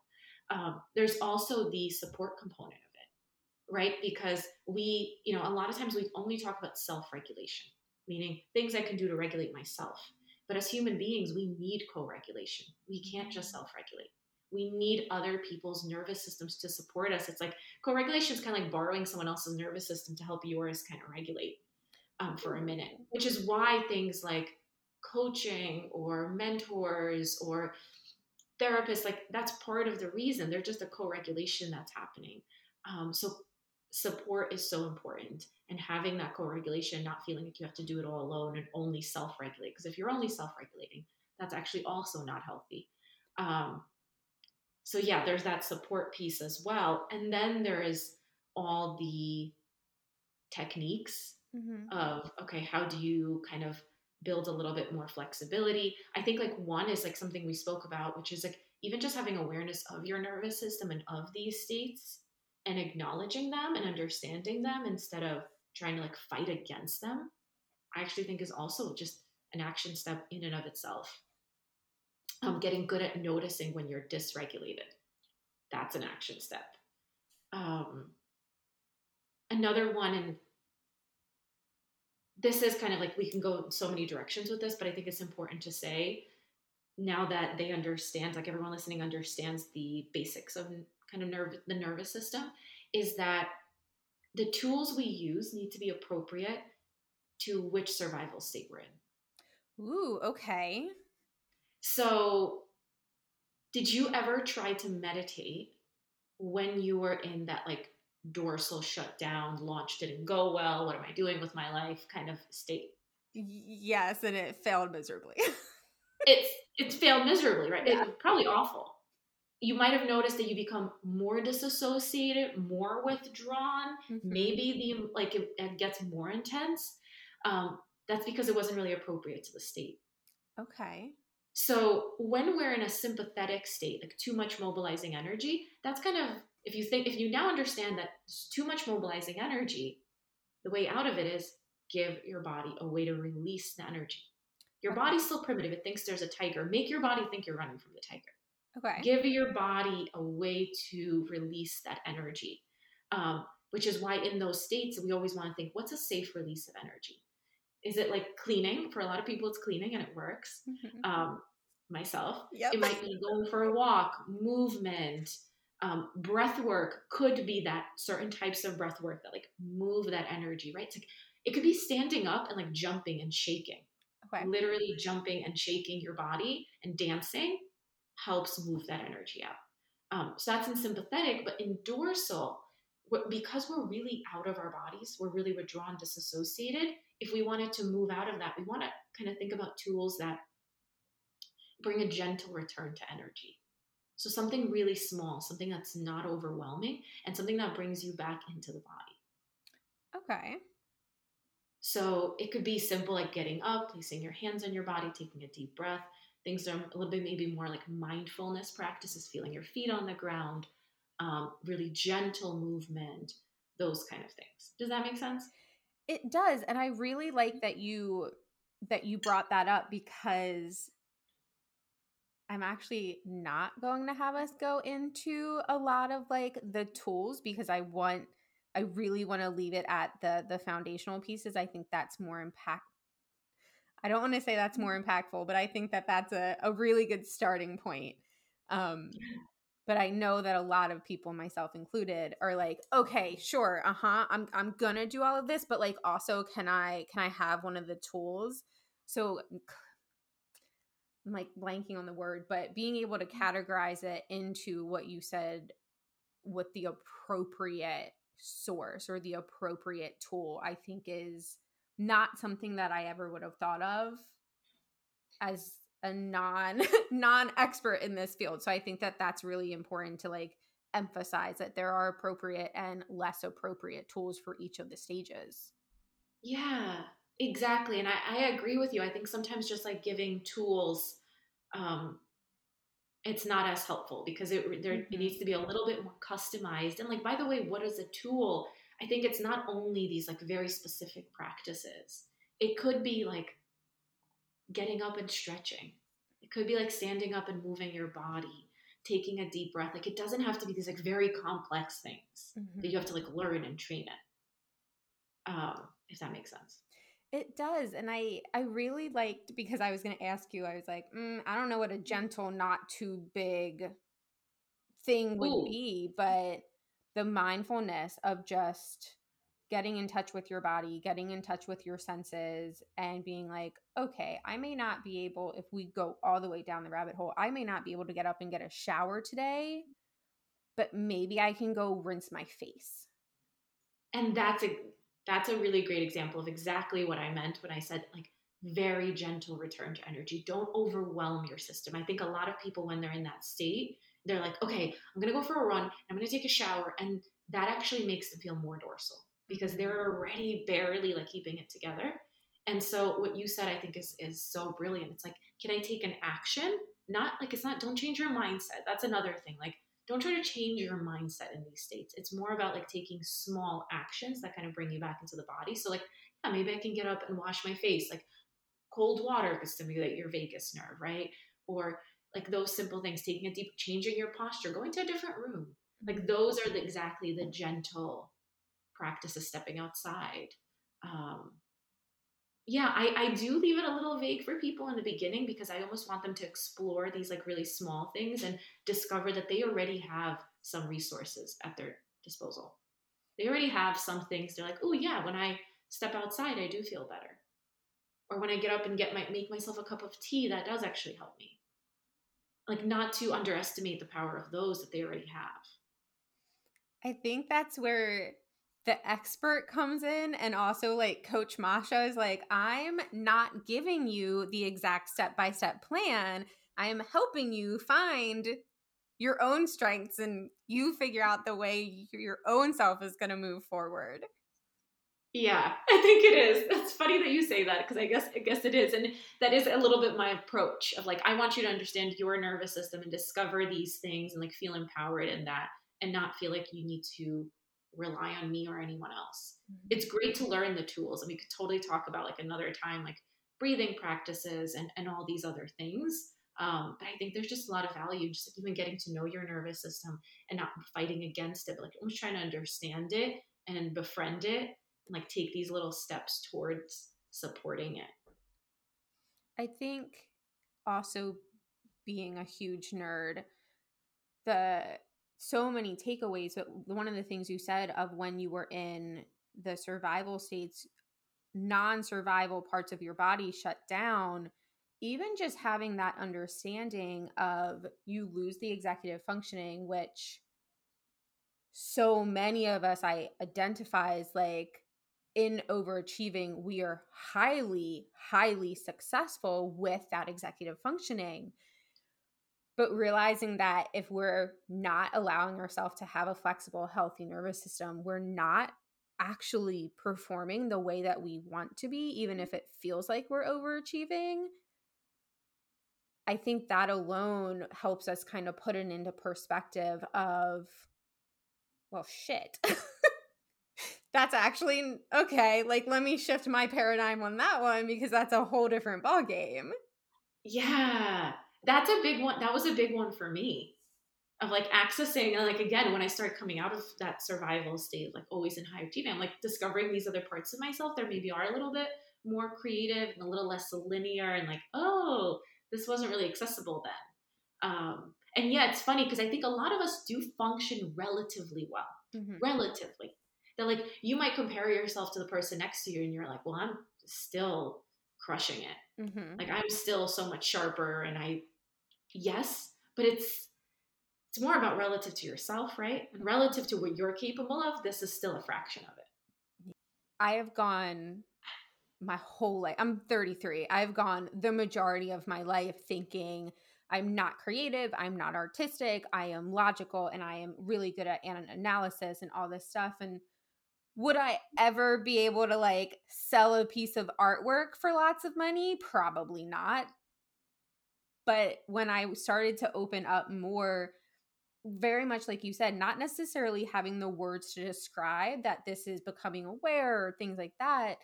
Speaker 2: Um, there's also the support component of it, right? Because we, you know, a lot of times we only talk about self regulation, meaning things I can do to regulate myself. But as human beings, we need co regulation. We can't just self regulate we need other people's nervous systems to support us. It's like co-regulation is kind of like borrowing someone else's nervous system to help yours kind of regulate um, for a minute, which is why things like coaching or mentors or therapists, like that's part of the reason. They're just a co-regulation that's happening. Um, so support is so important and having that co-regulation, not feeling like you have to do it all alone and only self-regulate. Because if you're only self-regulating, that's actually also not healthy. Um, so yeah there's that support piece as well and then there is all the techniques mm-hmm. of okay how do you kind of build a little bit more flexibility i think like one is like something we spoke about which is like even just having awareness of your nervous system and of these states and acknowledging them and understanding them instead of trying to like fight against them i actually think is also just an action step in and of itself um, getting good at noticing when you're dysregulated. That's an action step. Um, another one, and this is kind of like we can go so many directions with this, but I think it's important to say now that they understand, like everyone listening understands the basics of kind of nerve the nervous system, is that the tools we use need to be appropriate to which survival state we're in.
Speaker 1: Ooh, okay.
Speaker 2: So, did you ever try to meditate when you were in that like dorsal shutdown, launch didn't go well, what am I doing with my life kind of state?
Speaker 1: Yes, and it failed miserably.
Speaker 2: it's it's failed miserably, right? Yeah. It's probably awful. You might have noticed that you become more disassociated, more withdrawn. Mm-hmm. Maybe the like it, it, gets more intense. Um, that's because it wasn't really appropriate to the state.
Speaker 1: Okay.
Speaker 2: So when we're in a sympathetic state, like too much mobilizing energy, that's kind of if you think if you now understand that it's too much mobilizing energy, the way out of it is give your body a way to release the energy. Your body's still primitive. It thinks there's a tiger. Make your body think you're running from the tiger.
Speaker 1: Okay.
Speaker 2: Give your body a way to release that energy. Um, which is why in those states we always want to think, what's a safe release of energy? is it like cleaning? For a lot of people, it's cleaning and it works. Mm-hmm. Um, myself, yep. it might be going for a walk, movement, um, breath work could be that certain types of breath work that like move that energy, right? It's like it could be standing up and like jumping and shaking. Okay. Literally jumping and shaking your body and dancing helps move that energy out. Um, so that's in sympathetic, but in dorsal, because we're really out of our bodies, we're really withdrawn, disassociated if we wanted to move out of that, we want to kind of think about tools that bring a gentle return to energy. So something really small, something that's not overwhelming, and something that brings you back into the body.
Speaker 1: Okay.
Speaker 2: So it could be simple like getting up, placing your hands on your body, taking a deep breath. Things that are a little bit maybe more like mindfulness practices, feeling your feet on the ground, um, really gentle movement, those kind of things. Does that make sense?
Speaker 1: It does, and I really like that you that you brought that up because I'm actually not going to have us go into a lot of like the tools because I want I really want to leave it at the the foundational pieces. I think that's more impact I don't want to say that's more impactful, but I think that that's a, a really good starting point. Um, but I know that a lot of people, myself included, are like, okay, sure, uh huh, I'm I'm gonna do all of this, but like, also, can I can I have one of the tools? So I'm like blanking on the word, but being able to categorize it into what you said with the appropriate source or the appropriate tool, I think is not something that I ever would have thought of as a non non expert in this field. So i think that that's really important to like emphasize that there are appropriate and less appropriate tools for each of the stages.
Speaker 2: Yeah exactly and i, I agree with you i think sometimes just like giving tools um it's not as helpful because it there
Speaker 1: Mhm.
Speaker 2: it needs to be a little bit more customized. And like by the way, what is a tool? I think it's not only these like very specific practices. It could be like getting up and stretching. It could be like standing up and moving your body, taking a deep breath. Like it doesn't have to be these like very complex things
Speaker 1: Mhm.
Speaker 2: that you have to like learn and train it. Um, if that makes sense.
Speaker 1: It does, and I I really liked because I was going to ask you. I was like, mm, I don't know what a gentle, not too big thing would
Speaker 2: Ooh.
Speaker 1: be, but the mindfulness of just getting in touch with your body, getting in touch with your senses, and being like, okay, I may not be able if we go all the way down the rabbit hole. I may not be able to get up and get a shower today, but maybe I can go rinse my face.
Speaker 2: and that's a that's a really great example of exactly what I meant when I said like very gentle return to energy. Don't overwhelm your system. I think a lot of people when they're in that state, they're like, okay, I'm gonna go for a run, I'm gonna take a shower, and that actually makes them feel more dorsal because mm-hmm. they're already barely like keeping it together. And so what you said I think is is so brilliant. It's like, can I take an action? Not like it's not don't change your mindset. That's another thing. Like don't try to change your mindset in these states. It's more about like taking small actions that kind of bring you back into the body. So like, yeah, maybe I can get up and wash my face. Like cold water could stimulate your vagus nerve, right? Or like those simple things, taking a deep, changing your posture, going to a different room. Like those are the, exactly the gentle practices, stepping outside. Um, yeah, I, I do leave it a little vague for people in the beginning because I almost want them to explore these like really small things and discover that they already have some resources at their disposal. They already have some things. They're like, oh yeah, when I step outside, I do feel better. Or when I get up and get my make myself a cup of tea, that does actually help me. Like not to underestimate the power of those that they already have.
Speaker 1: I think that's where the expert comes in and also like coach Masha is like I'm not giving you the exact step by step plan. I am helping you find your own strengths and you figure out the way your own self is going to move forward.
Speaker 2: Yeah, I think it is. That's funny that you say that because I guess I guess it is, and that is a little bit my approach of like I want you to understand your nervous system and discover these things and like feel empowered in that, and not feel like you need to rely on me or anyone else. It's great to learn the tools, and we could totally talk about like another time like breathing practices and and all these other things. Um, but I think there's just a lot of value just like even getting to know your nervous system and not fighting against it, but like almost trying to understand it and befriend it and like take these little steps towards supporting it.
Speaker 1: I think also being a huge nerd, the so many takeaways, but one of the things you said of when you were in the survival states, non survival parts of your body shut down, even just having that understanding of you lose the executive functioning, which so many of us I identify as like in overachieving, we are highly, highly successful with that executive functioning. But realizing that if we're not allowing ourselves to have a flexible, healthy nervous system, we're not actually performing the way that we want to be, even if it feels like we're overachieving. I think that alone helps us kind of put it into perspective of, well, shit. that's actually okay. Like, let me shift my paradigm on that one because that's a whole different ball game.
Speaker 2: Yeah, that's a big one. That was a big one for me of like accessing, and like again, when I started coming out of that survival state, like always in high achievement, I'm like discovering these other parts of myself that maybe are a little bit more creative and a little less linear, and like, oh, this wasn't really accessible then. Um, and yeah, it's funny because I think a lot of us do function relatively well,
Speaker 1: Mhm.
Speaker 2: relatively. That like you might compare yourself to the person next to you, and you're like, well, I'm still crushing it.
Speaker 1: Mhm.
Speaker 2: Like I'm still so much sharper, and I, yes, but it's it's more about relative to yourself, right? And relative to what you're capable of, this is still a fraction of it.
Speaker 1: I have gone my whole life. I'm 33. I've gone the majority of my life thinking I'm not creative, I'm not artistic, I am logical, and I am really good at an- analysis and all this stuff. And would I ever be able to like sell a piece of artwork for lots of money? Probably not. But when I started to open up more, very much like you said, not necessarily having the words to describe that this is becoming aware or things like that.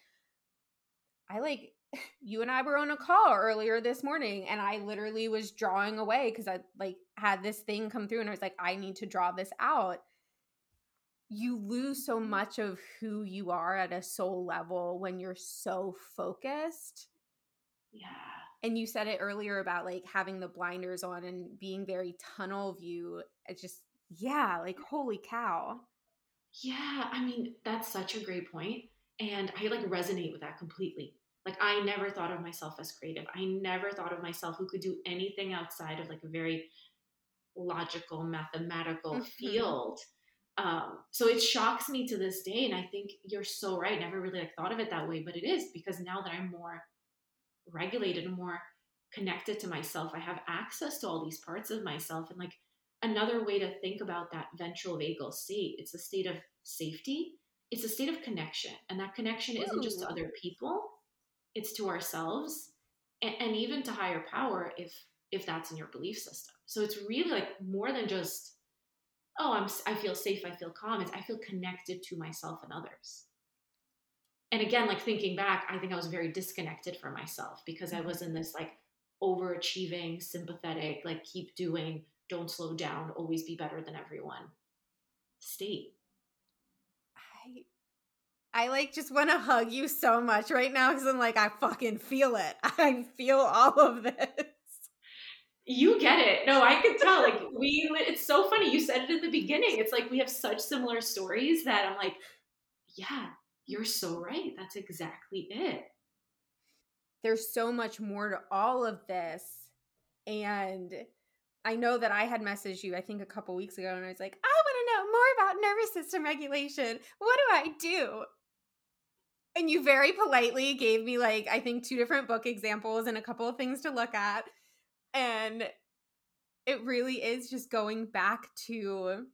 Speaker 1: I like you and I were on a call earlier this morning and I literally was drawing away because I like had this thing come through and I was like, I need to draw this out. You lose so much of who you are at a soul level when you're so focused.
Speaker 2: Yeah.
Speaker 1: And you said it earlier about like having the blinders on and being very tunnel view. It's just, yeah, like holy cow.
Speaker 2: Yeah. I mean, that's such a great point, And I like resonate with that completely like I never thought of myself as creative. I never thought of myself who could do anything outside of like a very logical, mathematical mm-hmm. field. Um, so it shocks me to this day, and I think you're so right. Never really like thought of it that way, but it is because now that I'm more regulated and more connected to myself, I have access to all these parts of myself. And like another way to think about that ventral vagal state, it's a state of safety. It's a state of connection, and that connection Ooh. isn't just to other people. It's to ourselves. And, and even to higher power if if that's in your belief system. So it's really like more than just oh i'm i feel safe. I feel calm. It's i feel connected to myself and others and again like thinking back i think i was very disconnected from myself because i mm-hmm. was in this like overachieving sympathetic like keep doing don't slow down always be better than everyone state
Speaker 1: I like just want to hug you so much right now because I'm like, I fucking feel it. I feel all of this.
Speaker 2: You get it. No, I could tell. Like, we, it's so funny. You said it in the beginning. It's like we have such similar stories that I'm like, yeah, you're so right. That's exactly it.
Speaker 1: There's so much more to all of this. And I know that I had messaged you, I think, a couple weeks ago, and I was like, I want to know more about nervous system regulation. What do I do? and you very politely gave me like I think two different book examples and a couple of things to look at. And it really is just going back to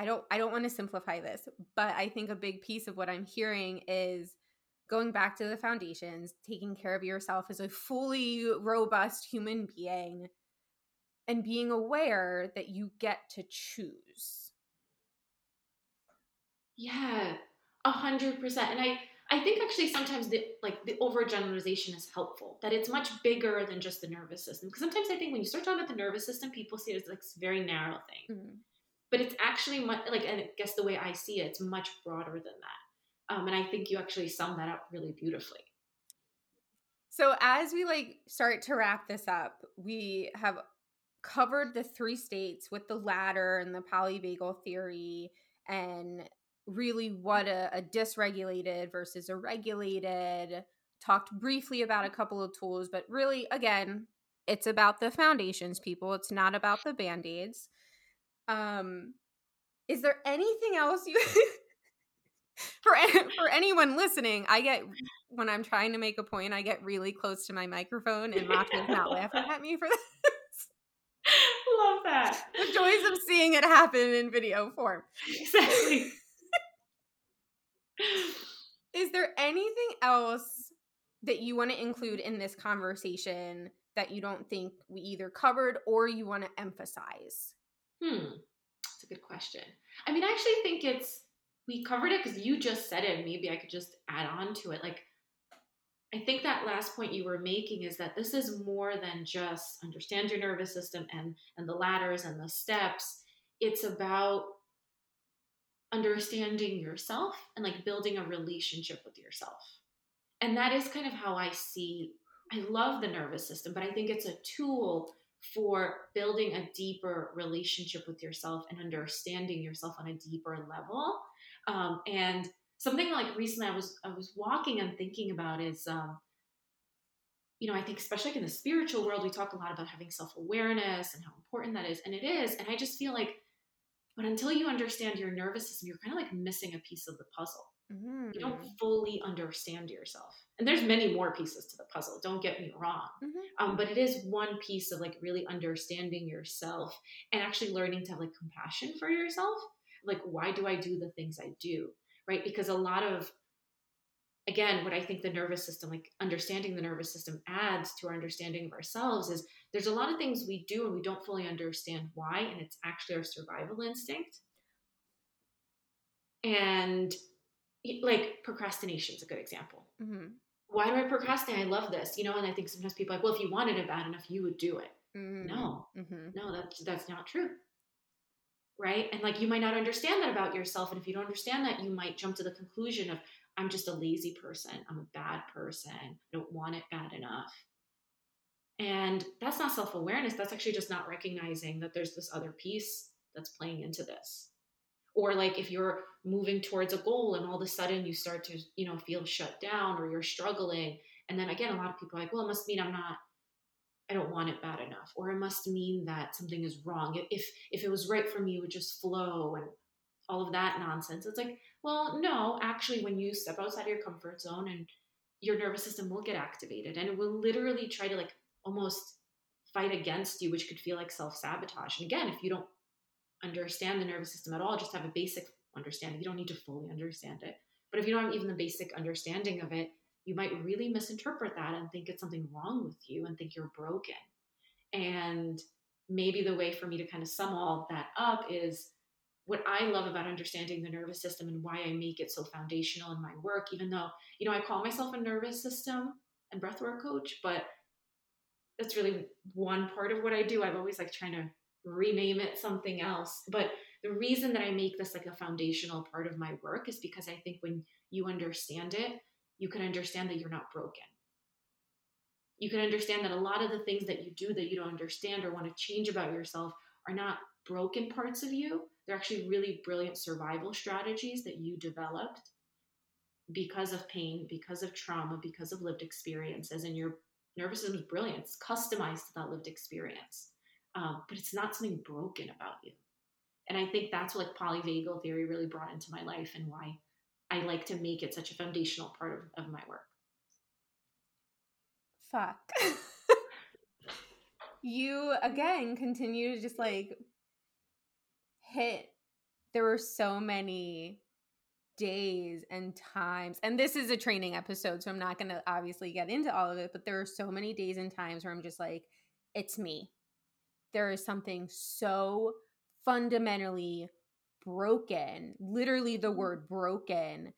Speaker 1: I don't I don't want to simplify this, but I think a big piece of what I'm hearing is going back to the foundations, taking care of yourself as a fully robust human being and being aware that you get to choose.
Speaker 2: Yeah, a hundred percent. And I, I think actually sometimes the like the overgeneralization is helpful. That it's much bigger than just the nervous system. Because sometimes I think when you start talking about the nervous system, people see it as like a very narrow thing. Mm-hmm. But it's actually much like I guess the way I see it, it's much broader than that. Um, and I think you actually sum that up really beautifully.
Speaker 1: So as we like start to wrap this up, we have covered the three states with the ladder and the polyvagal theory and really what a, a dysregulated versus a regulated talked briefly about a couple of tools but really again it's about the foundations people it's not about the band-aids um is there anything else you for for anyone listening i get when i'm trying to make a point i get really close to my microphone and Matthew is not laughing at me for this.
Speaker 2: Love that.
Speaker 1: The joys of seeing it happen in video form.
Speaker 2: Exactly.
Speaker 1: Is there anything else that you want to include in this conversation that you don't think we either covered or you want to emphasize?
Speaker 2: Hmm, that's a good question. I mean, I actually think it's we covered it because you just said it. Maybe I could just add on to it. Like, I think that last point you were making is that this is more than just understand your nervous system and and the ladders and the steps. It's about understanding yourself and like building a relationship with yourself. And that is kind of how I see I love the nervous system, but I think it's a tool for building a deeper relationship with yourself and understanding yourself on a deeper level. Um, and something like recently I was I was walking and thinking about is um, you know, I think especially like in the spiritual world, we talk a lot about having self-awareness and how important that is. And it is. And I just feel like but until you understand your nervous system, you're kind of like missing a piece of the puzzle. Mm-hmm. You don't mm. fully understand yourself. And there's many more pieces to the puzzle, don't get me wrong. Mm-hmm. Um, but it is one piece of like really understanding yourself and actually learning to have like compassion for yourself. Like, why do I do the things I do? Right? Because a lot of again, what I think the nervous system, like understanding the nervous system adds to our understanding of ourselves is there's a lot of things we do and we don't fully understand why, and it's actually our survival instinct. And like procrastination is a good example. Mm-hmm. Why do I procrastinate? I love this, you know. And I think sometimes people are like, well, if you wanted it bad enough, you would do it. Mm-hmm. No, mm-hmm. no, that's that's not true, right? And like you might not understand that about yourself, and if you don't understand that, you might jump to the conclusion of I'm just a lazy person. I'm a bad person. I don't want it bad enough. And that's not self awareness. That's actually just not recognizing that there's this other piece that's playing into this. Or like if you're moving towards a goal and all of a sudden you start to, you know, feel shut down or you're struggling. And then again, a lot of people are like, well, it must mean I'm not, I don't want it bad enough. Or it must mean that something is wrong. If if it was right for me, it would just flow and all of that nonsense. It's like, well, no, actually, when you step outside of your comfort zone and your nervous system will get activated and it will literally try to like almost fight against you, which could feel like self sabotage. And again, if you don't understand the nervous system at all, just have a basic understanding. You don't need to fully understand it. But if you don't have even the basic understanding of it, you might really misinterpret that and think it's something wrong with you and think you're broken. And maybe the way for me to kind of sum all that up is what I love about understanding the nervous system and why I make it so foundational in my work, even though, you know, I call myself a nervous system and breathwork coach, but that's really one part of what I do. I've always like trying to rename it something else. But the reason that I make this like a foundational part of my work is because I think when you understand it, you can understand that you're not broken. You can understand that a lot of the things that you do that you don't understand or want to change about yourself are not broken parts of you. They're actually really brilliant survival strategies that you developed because of pain, because of trauma, because of lived experiences. And your nervous system is brilliant. It's customized to that lived experience. Um, but it's not something broken about you. And I think that's what like polyvagal theory really brought into my life and why I like to make it such a foundational part of, of my work.
Speaker 1: Fuck. you again continue to just like hit there were so many days and times and this is a training episode so i'm not going to obviously get into all of it but there are so many days and times where i'm just like it's me there is something so fundamentally broken literally the word broken.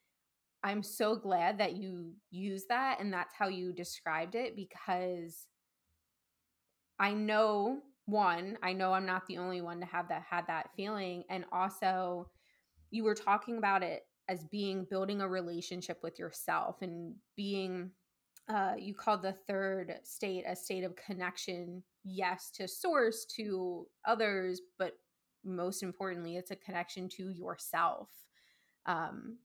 Speaker 1: I'm so glad that you use that and that's how you described it because i know one, I know I'm not the only one to have that had that feeling and also you were talking about it as being building a relationship with yourself and being uh, you called the third state a state of connection yes to source to others but most importantly it's a connection to yourself um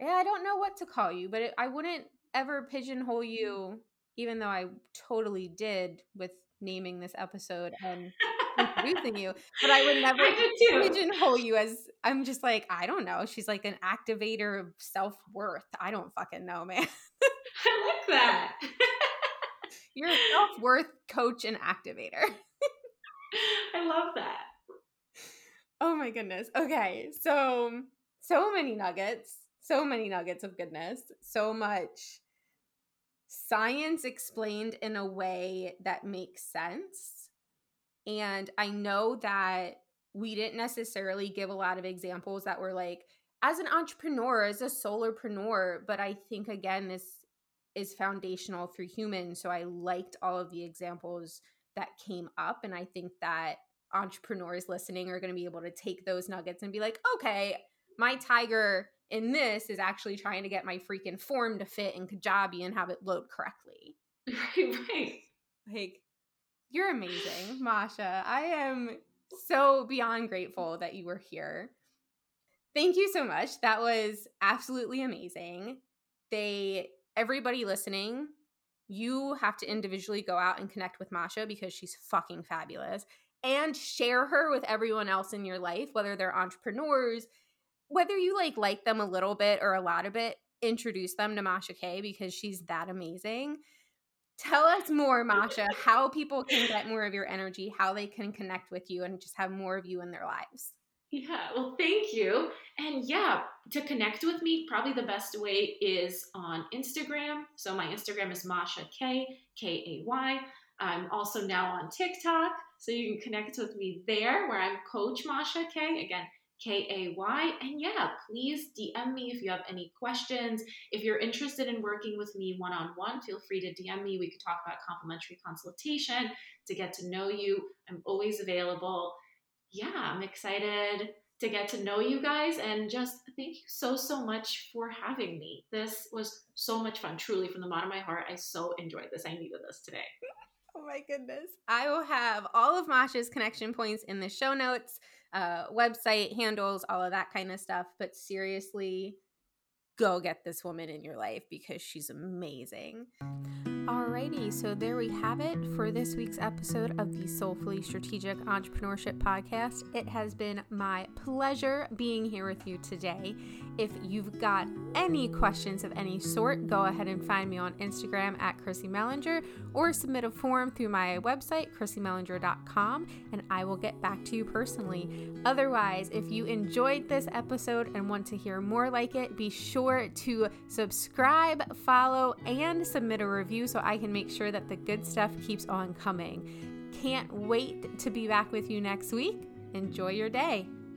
Speaker 1: yeah i don't know what to call you but it, i wouldn't ever pigeonhole you even though i totally did with naming this episode and introducing you, but I would never I pigeonhole you as I'm just like, I don't know. She's like an activator of self worth. I don't fucking know, man.
Speaker 2: I like that.
Speaker 1: You're a self worth coach and activator.
Speaker 2: I love that.
Speaker 1: Oh my goodness. Okay. So, so many nuggets, so many nuggets of goodness, so much science explained in a way that makes sense. And I know that we didn't necessarily give a lot of examples that were like, as an entrepreneur, as a solopreneur, but I think again, this is foundational for humans. So I liked all of the examples that came up. And I think that entrepreneurs listening are going to be able to take those nuggets and be like, okay, my tiger in this is actually trying to get my freaking form to fit in Kajabi and have it load correctly.
Speaker 2: Right, right.
Speaker 1: Like, you're amazing, Masha. I am so beyond grateful that you were here. Thank you so much. That was absolutely amazing. They, everybody listening, you have to individually go out and connect with Masha because she's fucking fabulous and share her with everyone else in your life, whether they're entrepreneurs, whether you like like them a little bit or a lot of it, introduce them to Masha Kay because she's that amazing. Tell us more, Masha, how people can get more of your energy, how they can connect with you and just have more of you in their lives.
Speaker 2: Yeah, well, thank you. And yeah, to connect with me, probably the best way is on Instagram. So my Instagram is Masha Kay, K A Y. I'm also now on TikTok, so you can connect with me there where I'm Coach Masha Kay. Again, K A Y. And yeah, please DM me if you have any questions. If you're interested in working with me one on one, feel free to DM me. We could talk about complimentary consultation to get to know you. I'm always available. Yeah, I'm excited to get to know you guys and just thank you so so much for having me. This was so much fun, truly from the bottom of my heart. I so enjoyed this. I needed this today.
Speaker 1: Oh my goodness. I will have all of Masha's connection points in the show notes uh, website handles, all of that kind of stuff. But seriously, go get this woman in your life because she's amazing. Alrighty, so there we have it for this week's episode of the Soulfully Strategic Entrepreneurship Podcast. It has been my pleasure being here with you today. If you've got any questions of any sort, go ahead and find me on Instagram at Chrissy Mellinger or submit a form through my website, chrissymellinger.com, and I will get back to you personally. Otherwise, if you enjoyed this episode and want to hear more like it, be sure to subscribe, follow, and submit a review so I can make sure that the good stuff keeps on coming. Can't wait to be back with you next week. Enjoy your day.